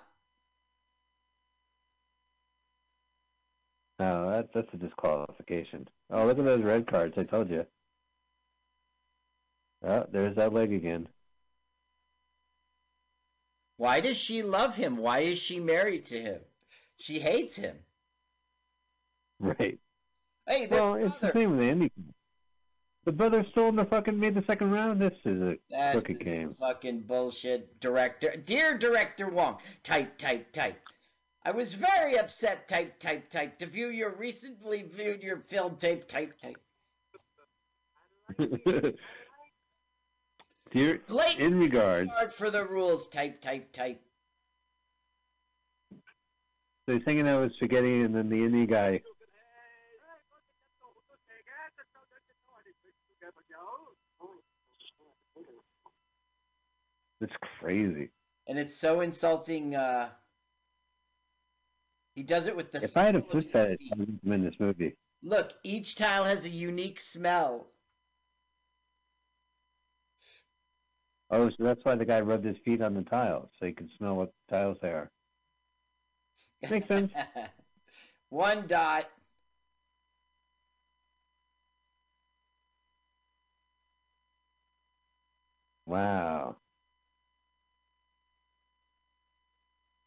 No, that, that's a disqualification. Oh, look at those red cards. I told you. Oh, there's that leg again. Why does she love him? Why is she married to him? She hates him. Right. Hey, Well, it's the same with Andy. The brother stole in the fucking made the second round. This is a That's crooked game. fucking bullshit, director. Dear Director Wong, type, type, type. I was very upset, type, type, type, to view your recently viewed your film tape, type, type. Dear, in regards, Hard for the rules, type, type, type. so he's hanging out with spaghetti, and then the Indie guy. It's crazy. And it's so insulting. Uh, he does it with the. If I had a foot fetish. I would in this movie. Look, each tile has a unique smell. Oh, so that's why the guy rubbed his feet on the tiles, so he could smell what tiles they are. Makes sense. One dot. Wow.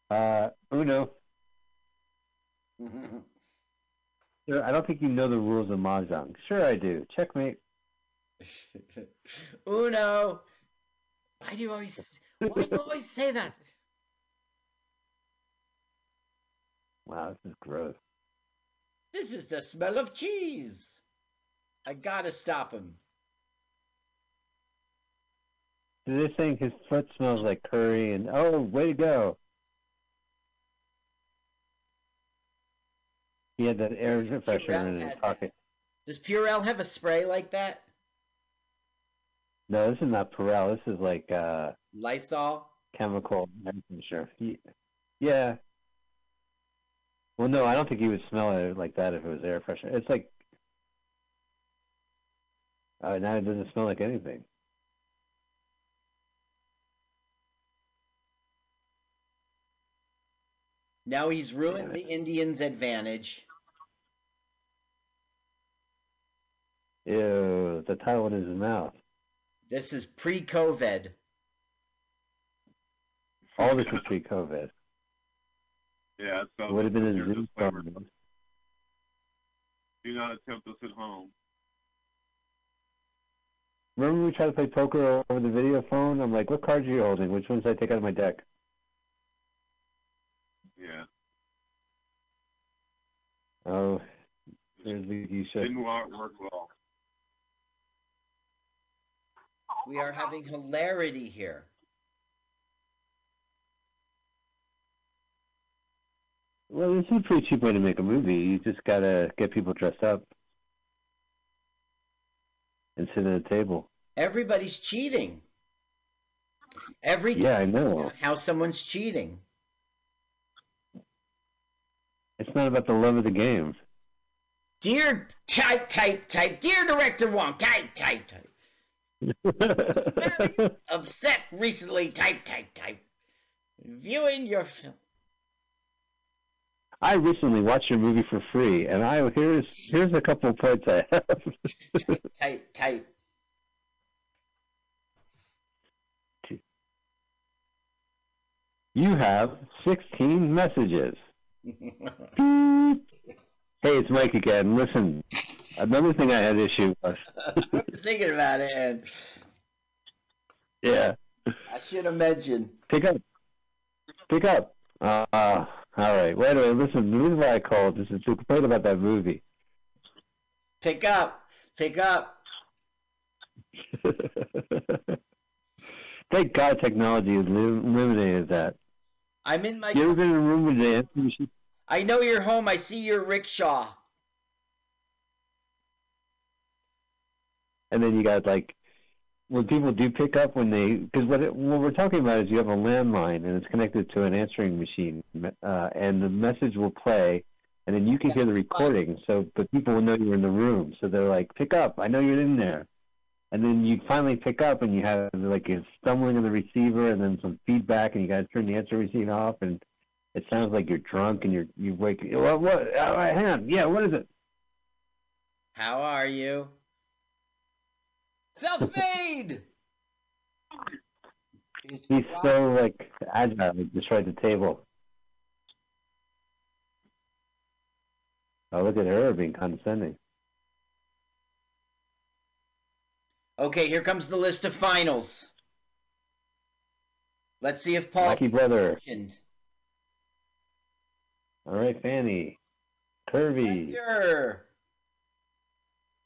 Uh, Uno. Sir, I don't think you know the rules of mahjong. Sure, I do. Checkmate. Uno. Why do you always? Why do you always say that? Wow, this is gross. This is the smell of cheese. I gotta stop him. They're saying his foot smells like curry, and oh, way to go. He had that air freshener in his pocket. Does Purell have a spray like that? No, this is not Purell. This is like uh, Lysol. chemical air freshener. He, yeah. Well, no, I don't think he would smell it like that if it was air freshener. It's like uh, now it doesn't smell like anything. Now he's ruined the Indians' advantage. Ew, the towel in his mouth. This is pre-COVID. All this was pre-COVID. Yeah, it Would have been a like your Zoom disclaimer. Do not attempt this at home. Remember we tried to play poker over the video phone? I'm like, what cards are you holding? Which ones did I take out of my deck? Yeah. Oh, there's the geisha. Didn't work well. We are having hilarity here. Well, this is a pretty cheap way to make a movie. You just gotta get people dressed up and sit at a table. Everybody's cheating. Every Yeah, I know. how someone's cheating. It's not about the love of the game. Dear type type type. Dear director Wong. Type type type. Upset recently. Type type type. Viewing your film. I recently watched your movie for free, and I here's here's a couple of points I have. Type type. you have 16 messages. Hey, it's Mike again. Listen, another thing I had issue with. I was thinking about it, and Yeah, I should have mentioned. pick up, pick up. Uh, all right. Wait a minute. Listen, this is why I called This is to complain about that movie. Pick up. Pick up. Thank God technology has eliminated that. I'm in my. You ever been in a room with machine? I know you're home. I see your rickshaw. And then you got like when people do pick up when they because what it, what we're talking about is you have a landline and it's connected to an answering machine, uh, and the message will play, and then you can hear the recording. So, but people will know you're in the room, so they're like, "Pick up! I know you're in there." And then you finally pick up, and you have like a stumbling of the receiver, and then some feedback, and you got to turn the answer machine off, and it sounds like you're drunk, and you're you wake. What? What? Uh, hang on. Yeah. What is it? How are you? Self-made. He's so like agile, he destroyed the table. Oh, look at her being condescending. Okay, here comes the list of finals. Let's see if Paul Lucky brother. mentioned. All right, Fanny. Curvy. Sure.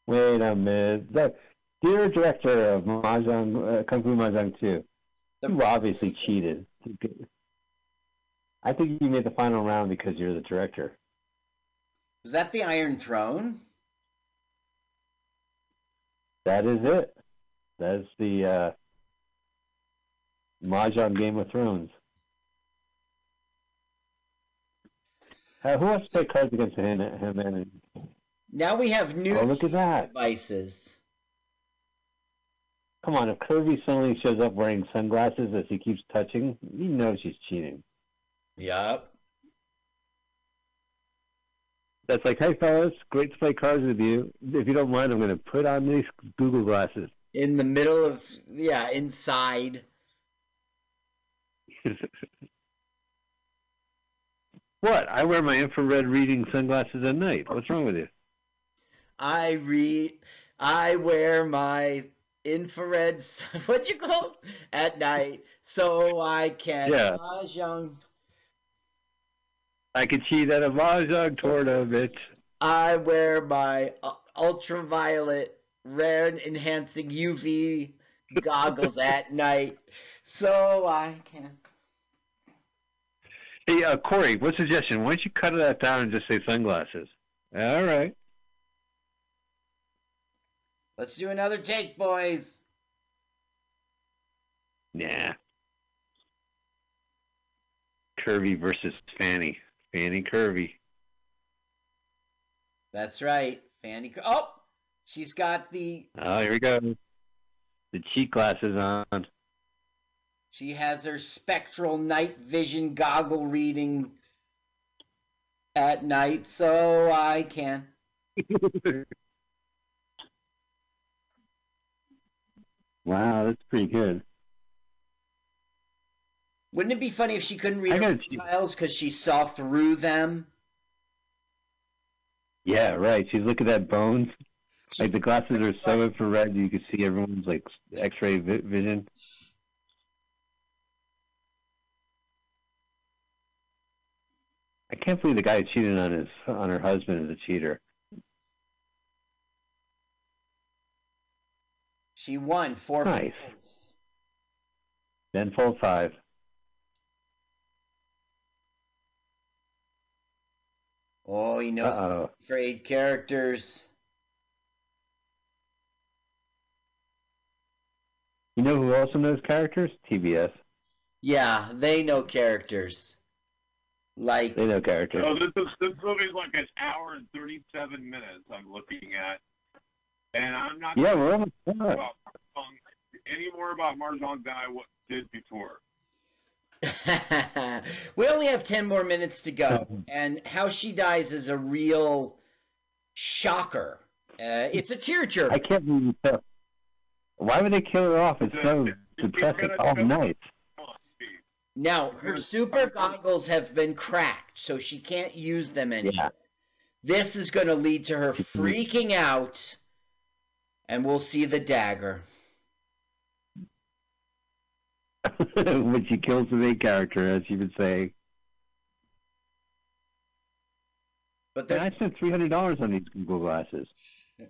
Wait a minute. Dear director of Mahjong, uh, Kung Fu Mahjong 2, you obviously cheated. I think you made the final round because you're the director. Was that the Iron Throne? That is it. That's the uh, Mahjong Game of Thrones. Uh, who wants to play cards against and Now we have new Oh, look at that. devices. Come on, if Kirby suddenly shows up wearing sunglasses as he keeps touching, you know she's cheating. Yup. That's like, hey fellas, great to play cards with you. If you don't mind, I'm going to put on these Google glasses. In the middle of yeah, inside. what? I wear my infrared reading sunglasses at night. What's wrong with you? I read. I wear my infrared. What you call it? at night, so I can Yeah. mahjong. I could cheat at a mahjong tournament. I wear my uh, ultraviolet red enhancing UV goggles at night, so I can. Hey, uh, Corey, what suggestion? Why don't you cut that down and just say sunglasses? All right. Let's do another take, boys. Nah. Curvy versus Fanny. Fanny Curvy. That's right, Fanny. Oh, she's got the. Oh, here we go. The cheat glasses on. She has her spectral night vision goggle reading at night, so I can. wow, that's pretty good. Wouldn't it be funny if she couldn't read her tiles because she saw through them? Yeah, right. She's looking at bones. Like the glasses are so infrared, you can see everyone's like X-ray vi- vision. I can't believe the guy cheated on his on her husband is a cheater. She won four Nice. points. Then fold five. Oh, he knows Uh-oh. trade characters. You know who also knows characters? TBS. Yeah, they know characters. Like They know characters. So this is this movie's like an hour and thirty-seven minutes. I'm looking at, and I'm not. Yeah, we're almost done. about Mahjong any more about Mahjong than I w- did before. we only have 10 more minutes to go and how she dies is a real shocker uh, it's a tearjerker I can't believe you tell. Why would they kill her off? It's so depressing. Oh, nice. now her super goggles have been cracked so she can't use them anymore this is going to lead to her freaking out and we'll see the dagger when she kills the main character, as you would say. But I spent three hundred dollars on these Google glasses.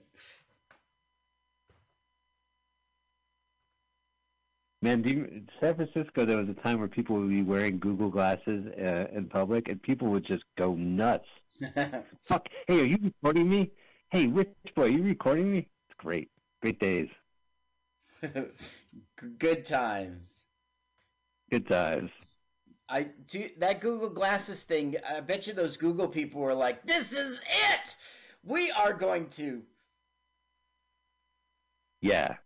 Man, do you, San Francisco, there was a time where people would be wearing Google glasses uh, in public, and people would just go nuts. Fuck! Hey, are you recording me? Hey, Rich boy, are you recording me? Great, great days. Good times. Good times. I do, that Google Glasses thing. I bet you those Google people were like, "This is it. We are going to." Yeah.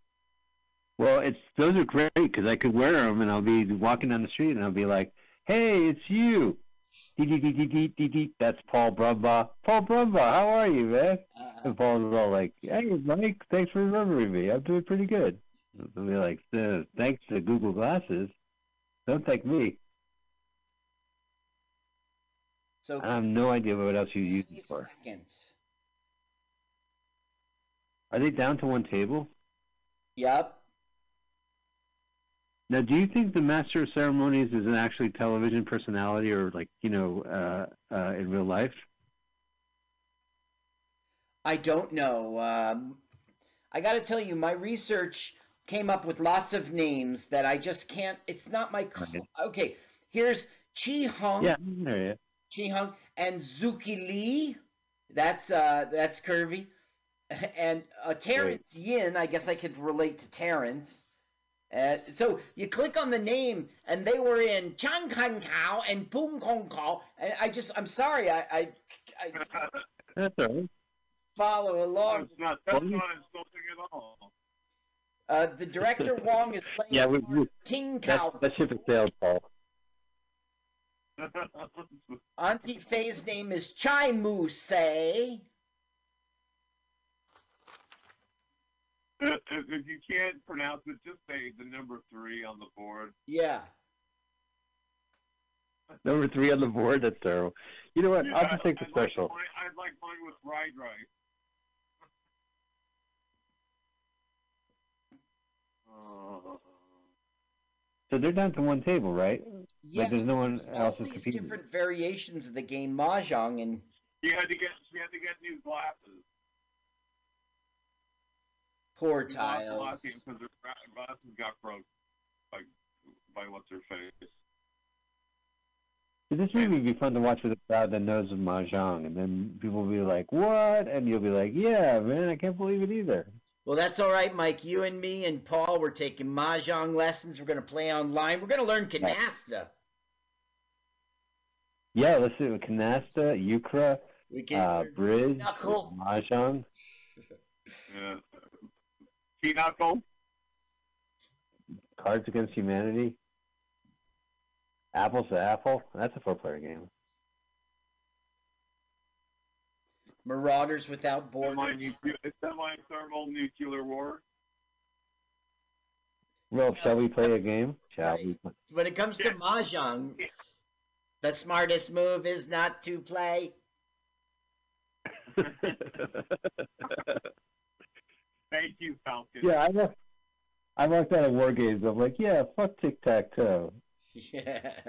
Well, it's those are great because I could wear them and I'll be walking down the street and I'll be like, "Hey, it's you." Dee dee dee dee dee dee dee. That's Paul Brumbaugh. Paul Brumbaugh, how are you, man? And Paul's all like, "Hey, Mike, thanks for remembering me. I'm doing pretty good." I'll be like, "Uh, "Thanks to Google Glasses. Don't thank me. So I have no idea what else you use it for. seconds. Are they down to one table? Yep. Now, do you think the master of ceremonies is an actually television personality, or like you know, uh, uh, in real life? I don't know. Um, I got to tell you, my research came up with lots of names that I just can't. It's not my. co- Okay, here's Chi Hong. Yeah, ya. Chi Hong and Zuki Lee. That's uh, that's curvy. And uh, Terrence Yin. I guess I could relate to Terrence. Uh, so you click on the name, and they were in Chang Kan Kao and Boom Kong Kao, and I just, I'm sorry, I, I, I That's all right. follow along. That's not, that's not insulting at all. Uh, the director Wong is playing Yeah, we, we Ting that's, Kao. that's ship it sailed, Paul. Auntie Faye's name is Chai Mu Say. If, if you can't pronounce it, just say the number three on the board. Yeah. Number three on the board. That's terrible. You know what? Yeah, I'll just take the I'd like special. mine- I'd like mine with fried rice. Uh, So they're down to one table, right? Yeah. Like there's no one All else is these competing. different variations of the game Mahjong, and you had to get you had to get new glasses. Poor Not tiles. because their glasses got broke by by what's her face. So this movie would be fun to watch with a crowd that knows of mahjong, and then people will be like, "What?" and you'll be like, "Yeah, man, I can't believe it either." Well, that's all right, Mike. You and me and Paul, we're taking Mahjong lessons. We're going to play online. We're going to learn Canasta. Yeah, let's do canasta, euchre, We can uh, bridge, Knuckle. mahjong. Yeah. Pinochle. Cards Against Humanity, Apples to Apple. That's a four-player game. Marauders Without Borders. Semi-nuclear- Semi-thermal nuclear war. Well, shall we play a game? Shall we? play- When it comes to Mahjong, the smartest move is not to play. Thank you, Falken. yeah, I walked, I walked out of War Games. I'm like, yeah, fuck tic tac toe. Yeah.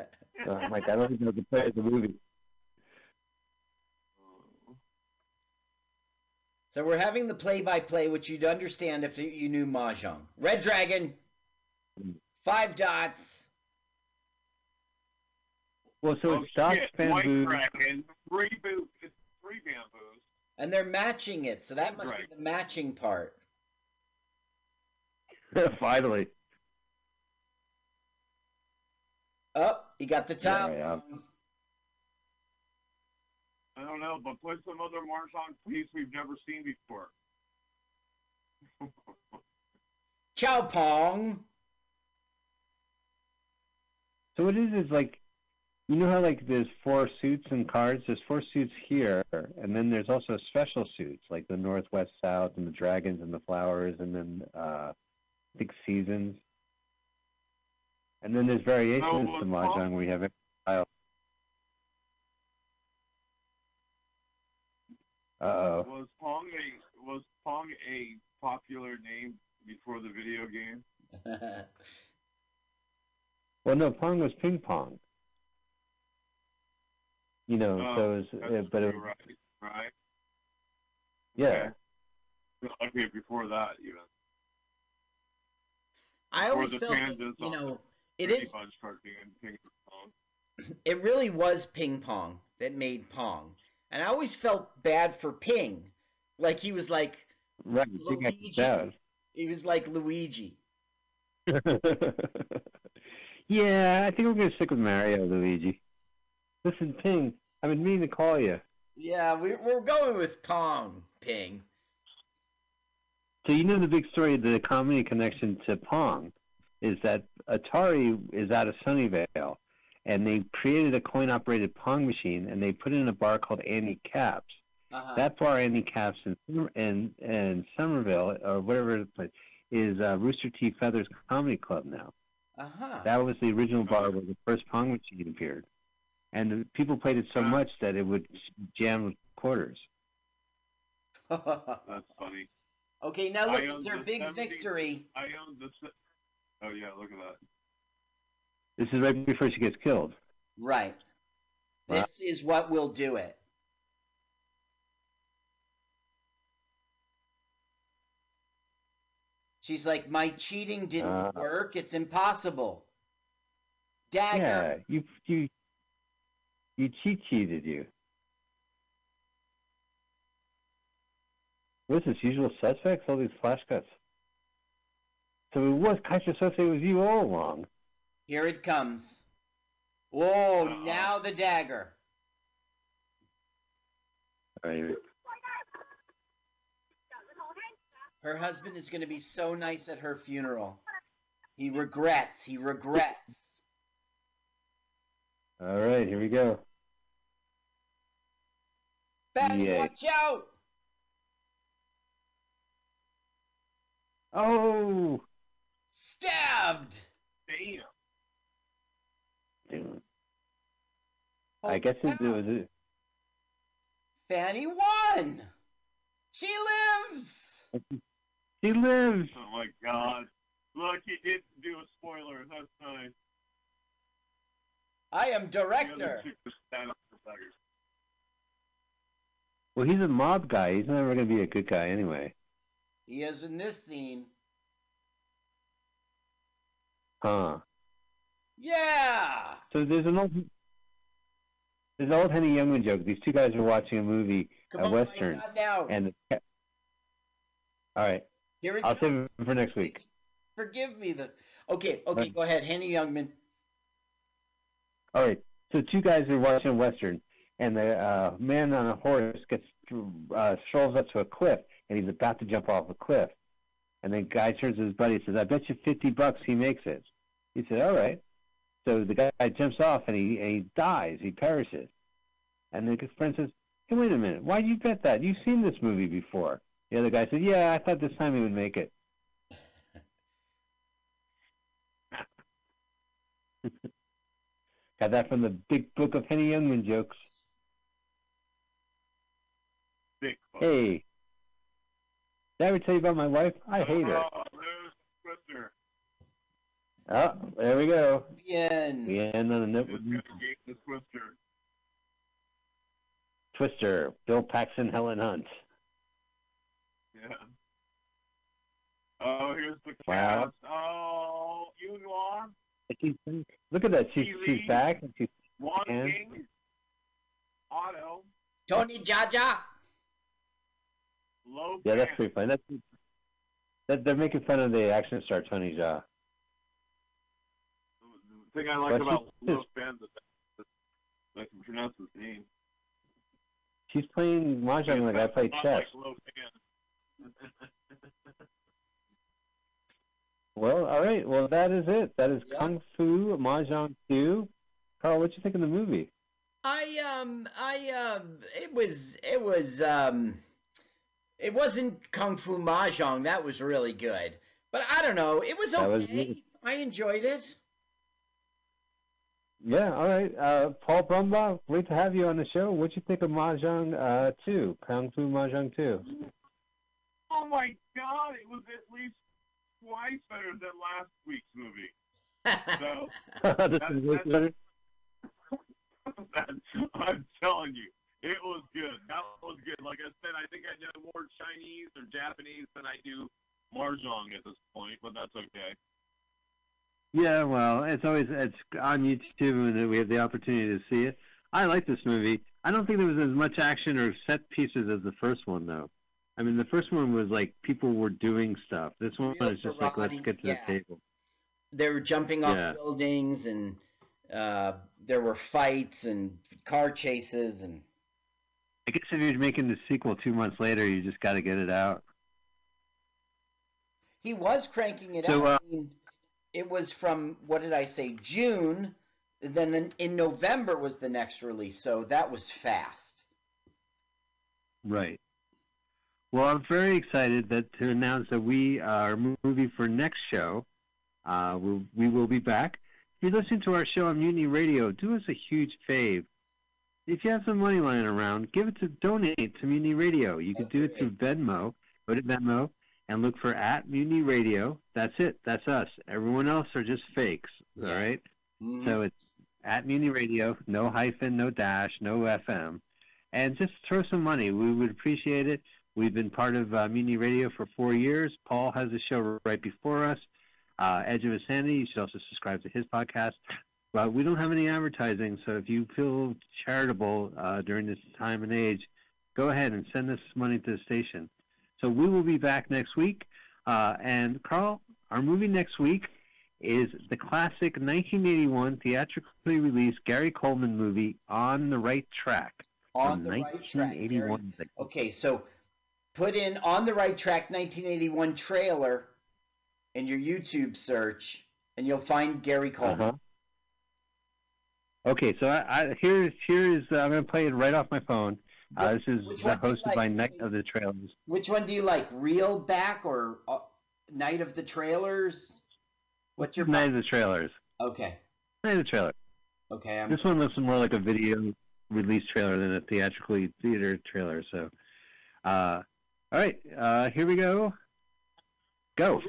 So I'm like, I don't even know the play the movie. So we're having the play-by-play, which you'd understand if you knew Mahjong. Red Dragon, five dots. Well, so Oh, it's Doc shit, Bamboo. White Dragon, three boo, three bamboos. And they're matching it, so that must be the matching part. Finally. Oh, you got the top. Yeah, yeah. I don't know, but play some other mahjong piece we've never seen before. Chow Pong. So what it is is like, you know how like there's four suits and cards. There's four suits here, and then there's also special suits like the Northwest South and the Dragons and the Flowers, and then uh, I think Seasons. And then there's variations No, to well, mahjong We have every style. Uh oh. Was Pong a was Pong a popular name before the video game? Well, no, Pong was ping pong. You know, Oh, so it was, that's uh, but it, true, right, right. yeah. Okay, before that even. I Or always the felt, that, Pandas you know, it Brady is. Bunch cartoon, ping pong. It really was Ping Pong that made Pong, and I always felt bad for Ping, like he was like Right, you think I Luigi. does. He was like Luigi. yeah, I think we're gonna stick with Mario, Luigi. Listen, Ping, I've been meaning to call you. Yeah, we, we're going with Pong, Ping. So you know the big story, the comedy connection to Pong, is that Atari is out of Sunnyvale, and they created a coin-operated Pong machine, and they put it in a bar called Andy Capp's. Uh-huh. That bar, Andy Capp's, in in, in Somerville or whatever the place is uh, Rooster T. Feathers Comedy Club now. Uh-huh. That was the original bar where the first Pong machine appeared, and the people played it so much that it would jam with quarters. That's funny. Okay, now look, it's our the big 70 victory. I own the. Oh yeah, look at that. This is right before she gets killed. Right. Wow. This is what will do it. She's like, my cheating didn't Uh. work. It's impossible. Dagger. Yeah, you you you cheat cheated you. What's this? Usual suspects? All these flash cuts. So it was Keyser Söze was you all along. Here it comes. Oh, now the dagger. Right. Her husband is going to be so nice at her funeral. He regrets. He regrets. All right, here we go. Yay. watch out! Oh, Stabbed! Damn. damn. I guess it was. It, Fanny won! She lives! She lives. Oh my god. Look, he did do a spoiler. That's nice. I am director. chick was stand up for seconds. Well, he's a mob guy. He's never going to be a good guy anyway. He is in this scene. Huh. Yeah! So there's an old there's an old Henny Youngman joke. These two guys are watching a movie, Come a on, western, and all right, Here it I'll comes. save it for next week. Forgive me. The okay, okay, Right. go ahead, Henny Youngman. All right. So two guys are watching a western, and the uh, man on a horse gets uh, strolls up to a cliff, and he's about to jump off a cliff. And the guy turns to his buddy and says, "I bet you fifty bucks he makes it." He said, "All right." So the guy jumps off and he and he dies. He perishes. And the friend says, "Hey, wait a minute. Why would you bet that? You've seen this movie before." The other guy said, "Yeah, I thought this time he would make it." Got that from the Big Book of Henny Youngman jokes. Big Hey, did I ever tell you about my wife? I hate her. Oh, there's Oh, there we go. Bien. We end on a note with Gave the Twister. Twister, Bill Paxton, Helen Hunt. Yeah. Oh, here's the Wow. cast. Oh, Yunhua, She's- Look at that. She's, she's back. And she's Juan and- King, Otto, Tony Jaja. Low yeah, that's pretty funny. That's that they're making fun of the action star Tony Jaa. The thing I like But about she's- Low Fan is that I can pronounce his name. She's playing mahjong like I play Not chess. like Well, all right. Well, that is it. That is Kung Fu Mahjong 2. Carl, what do you think of the movie? I um I um it was it was um it wasn't Kung Fu Mahjong. That was really good. But I don't know. It was That was okay. I enjoyed it. Yeah, all right. Uh, Paul Brumbaugh, great to have you on the show. What you think of Mahjong uh, 2, Kung Fu Mahjong 2? Oh my god, it was at least twice better than last week's movie. So this is way that, I'm telling you, it was good. That was good. Like I said, I think I know more Chinese or Japanese than I do mahjong at this point, but that's okay. Yeah, well, it's always it's on YouTube and we have the opportunity to see it. I like this movie. I don't think there was as much action or set pieces as the first one, though. I mean, the first one was like people were doing stuff. This one Real is just like let's get to yeah. the table. they were jumping off Yeah. buildings and uh, there were fights and car chases and I guess if you're making the sequel two months later, you just got to get it out. he was cranking it So, out. uh, I mean, it was from what did I say June, then the, in November was the next release, so that was fast. Right. Well, I'm very excited that to announce that we our movie for next show. Uh, we'll, we will be back. If you're listening to our show on Mutiny Radio, do us a huge fave. If you have some money lying around, give it to donate to Mutiny Radio. You can do it through Venmo. Go to Venmo and look for at Mutiny Radio. That's it. That's us. Everyone else are just fakes. All right? So it's at Mutiny Radio, no hyphen, no dash, no FM, and just throw some money. We would appreciate it. We've been part of uh, Mutiny Radio for four years. Paul has a show right before us, uh, Edge of Insanity. You should also subscribe to his podcast. But we don't have any advertising, so if you feel charitable uh, during this time and age, go ahead and send us money to the station. So we will be back next week. Uh, and Carl, our movie next week is the classic 1981 theatrically released Gary Coleman movie On the Right Track On the Right Track, 1981. Okay, so put in on the right track 1981 trailer in your YouTube search, and you'll find Gary Coleman. Uh-huh. Okay, so I, I here here is uh, I'm going to play it right off my phone. Uh, this is which uh, one do you hosted by? Night of the Trailers. Which one do you like, real Back or uh, Night of the Trailers? What's your Night of the Trailers? Okay, Night of the Trailers. okay. I'm This one looks more like a video release trailer than a theatrically theater trailer. So, uh, all right, uh, here we go. Go.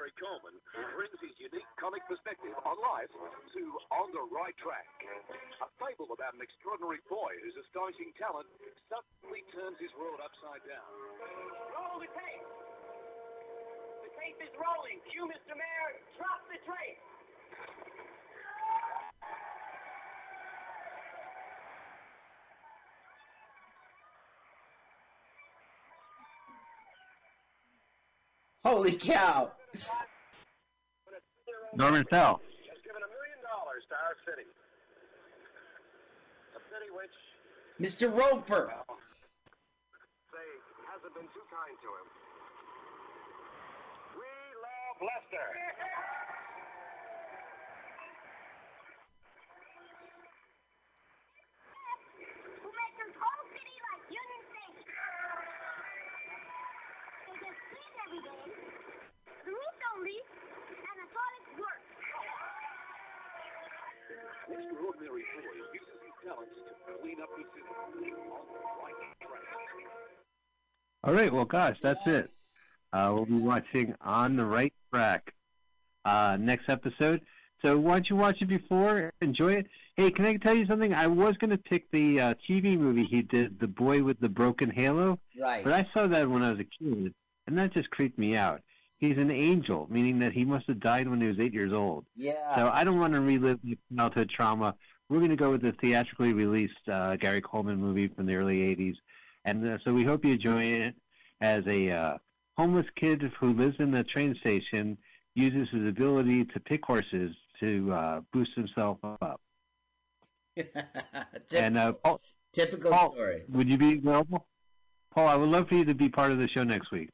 Television Gary Coleman brings his unique comic perspective on life to On the Right Track. A fable about an extraordinary boy whose astonishing talent suddenly turns his world upside down. Roll the tape. The tape is rolling. Cue, Mr. Mayor. Drop the tape. Holy cow! Norman Fell. Has given a million dollars to our city. A city which, Mr. Roper. say, hasn't been too kind to him. We love Lester. Who make this whole city like Union Station? They get clean every day. The roof don't leak, and the toilets work. Extraordinary boy uses his talents to up the city. On the right track. All right, well, gosh, that's it. Uh, we'll be watching On the Right Track uh, next episode. So why don't you watch it before? Enjoy it. Hey, can I tell you something? I was going to pick the uh, TV movie he did, The Boy with the Broken Halo. Right. But I saw that when I was a kid, and that just creeped me out. He's an angel, meaning that he must have died when he was eight years old. Yeah. So I don't want to relive childhood trauma. We're going to go with the theatrically released uh, Gary Coleman movie from the early 80s. And uh, so we hope you enjoy it as a uh, homeless kid who lives in the train station uses his ability to pick horses to uh, boost himself up. and uh, Paul, Typical Paul, story. would you be available? Paul, I would love for you to be part of the show next week.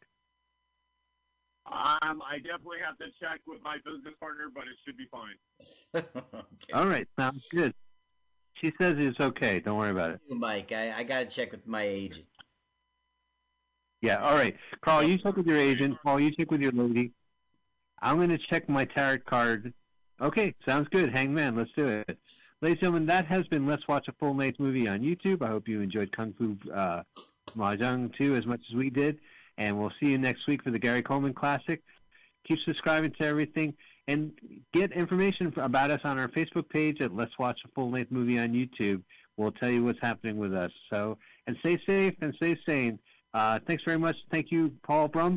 Um, I definitely have to check with my business partner, but it should be fine. All right, sounds good. She says it's okay. Don't worry about it. Mike, I, I got to check with my agent. Yeah, all right. Carl, you check with your agent. Paul, you check with your lady. I'm going to check my tarot card. Okay, sounds good. Hangman, let's do it. Ladies and gentlemen, that has been Let's Watch a Full Length Movie on YouTube. I hope you enjoyed Kung Fu uh, Mahjong 2 as much as we did. And we'll see you next week for the Gary Coleman Classic. Keep subscribing to everything. And get information about us on our Facebook page at Let's Watch a Full Length Movie on YouTube. We'll tell you what's happening with us. So, and stay safe and stay sane. Uh, thanks very much. Thank you, Paul F,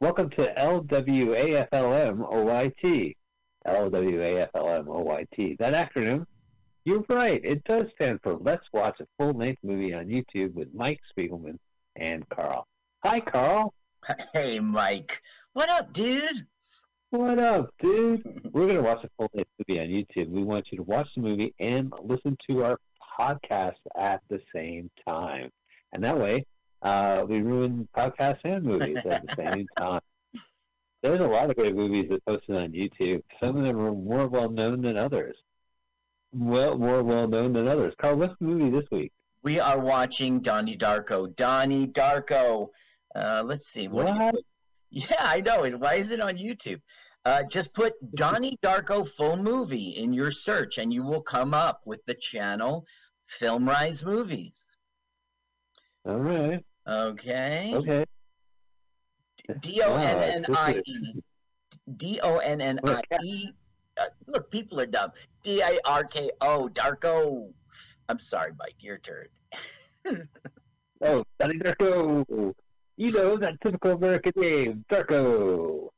Welcome to LWAFLM-OYT. LWAFLM-OYT. That acronym, you're right, it does stand for Let's Watch a Full-Length Movie on YouTube with Mike Spiegelman and Carl. Hi, Carl. Hey, Mike. What up, dude? What up, dude? We're going to watch a full-length movie on YouTube. We want you to watch the movie and listen to our podcast at the same time. And that way, uh, we ruin podcasts and movies at the same time. There's a lot of great movies that posted on YouTube. Some of them are more well known than others. Well, more well known than others. Carl, what's the movie this week? We are watching Donnie Darko. Donnie Darko. Uh, let's see. What? do you What? Yeah, I know. it. Why is it on YouTube? Uh, just put Donnie Darko full movie in your search, and you will come up with the channel Filmrise Movies. All right. Okay. Okay. D O N N I E. D O N N I E. Uh, Look, people are dumb. D A R K O. Darko. I'm sorry, Mike. Your turn. Oh, Donnie Darko. You know that typical American name, Darko.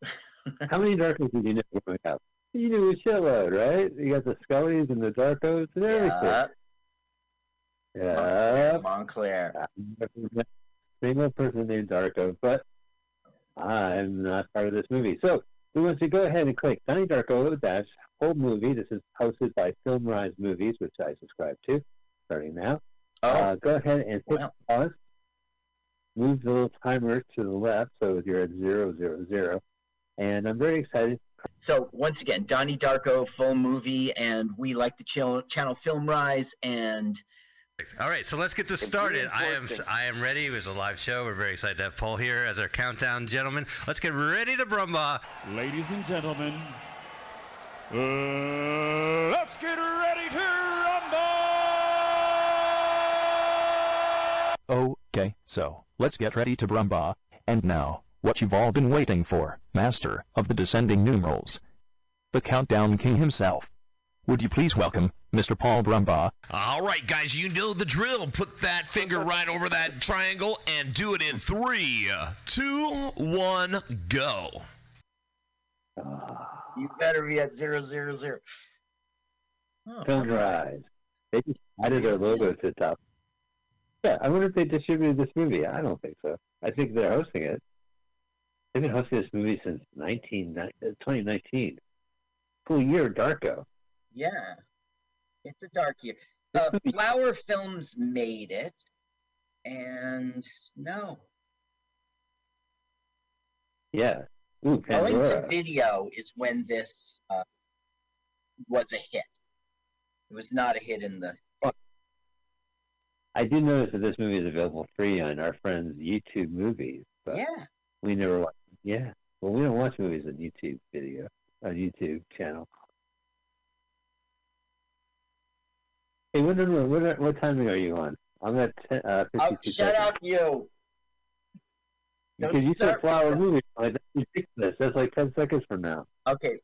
How many Darkos did you know growing up? You knew right? You got the Scullys and the Darkos and everything. Yeah. Montclair. Never met a single person named Darko, but I'm not part of this movie. So we want you to go ahead and click Donnie Darko dash whole movie. This is hosted by Filmrise Movies, which I subscribe to, starting now. Uh, go ahead and hit pause. Move the little timer to the left so you're at zero zero zero. And I'm very excited. So once again, Donnie Darko full movie, and we like the channel, channel Film Rise, and All right, so let's get this started. I am I am ready. It was a live show. We're very excited to have Paul here as our countdown gentleman. Let's get ready to brumba. Ladies and gentlemen, uh, let's get ready to Okay, so, let's get ready to Brumba. And now, what you've all been waiting for, Master of the Descending Numerals. The Countdown King himself. Would you please welcome, Mr. Paul Brumbaugh? All right, guys, you know the drill. Put that finger right over that triangle and do it in three, two, one, go. you better be at zero zero zero. Filmrise. They just added their logo to the top. Yeah, I wonder if they distributed this movie. I don't think so. I think they're hosting it. They've been hosting this movie since 19, uh, 2019. Full year of Darko. Yeah, it's a dark year. Uh, Flower Films made it, and no, Yeah. Ooh, going to video is when this uh, was a hit. It was not a hit in the. I did notice that this movie is available free on our friends' YouTube movies. But Yeah. We never watch. Yeah. Well, we don't watch movies on YouTube video, on YouTube channel. Hey, what, what, what, timing are you on? I'm at 10, uh, 52 Oh, shut seconds. up, you! Don't Because you said flower movie. Like, that's ridiculous. That's like 10 seconds from now. Okay,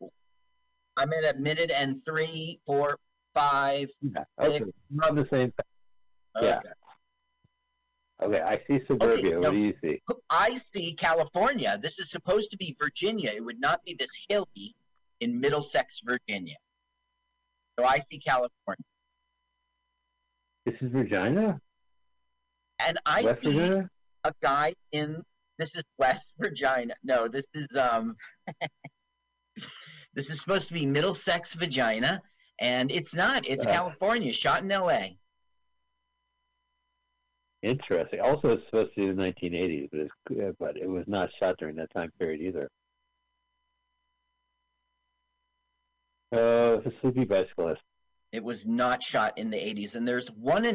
I'm at a minute and three, four, five. Yeah. Okay. six. We're the same. Yeah. Okay. Okay. I see suburbia. no. what do you see? I see California. This is supposed to be Virginia. It would not be this hilly in Middlesex, Virginia. So I see California. This is Virginia. And I West see Virginia. a guy in this is West Virginia. No, this is um this is supposed to be Middlesex, Virginia, and it's not. It's Uh. California, shot in L.A. Interesting. Also, it's supposed to be the 1980s, but, it's, but it was not shot during that time period either. Uh, the Sleepy Bicyclist. It was not shot in the 80s, and there's one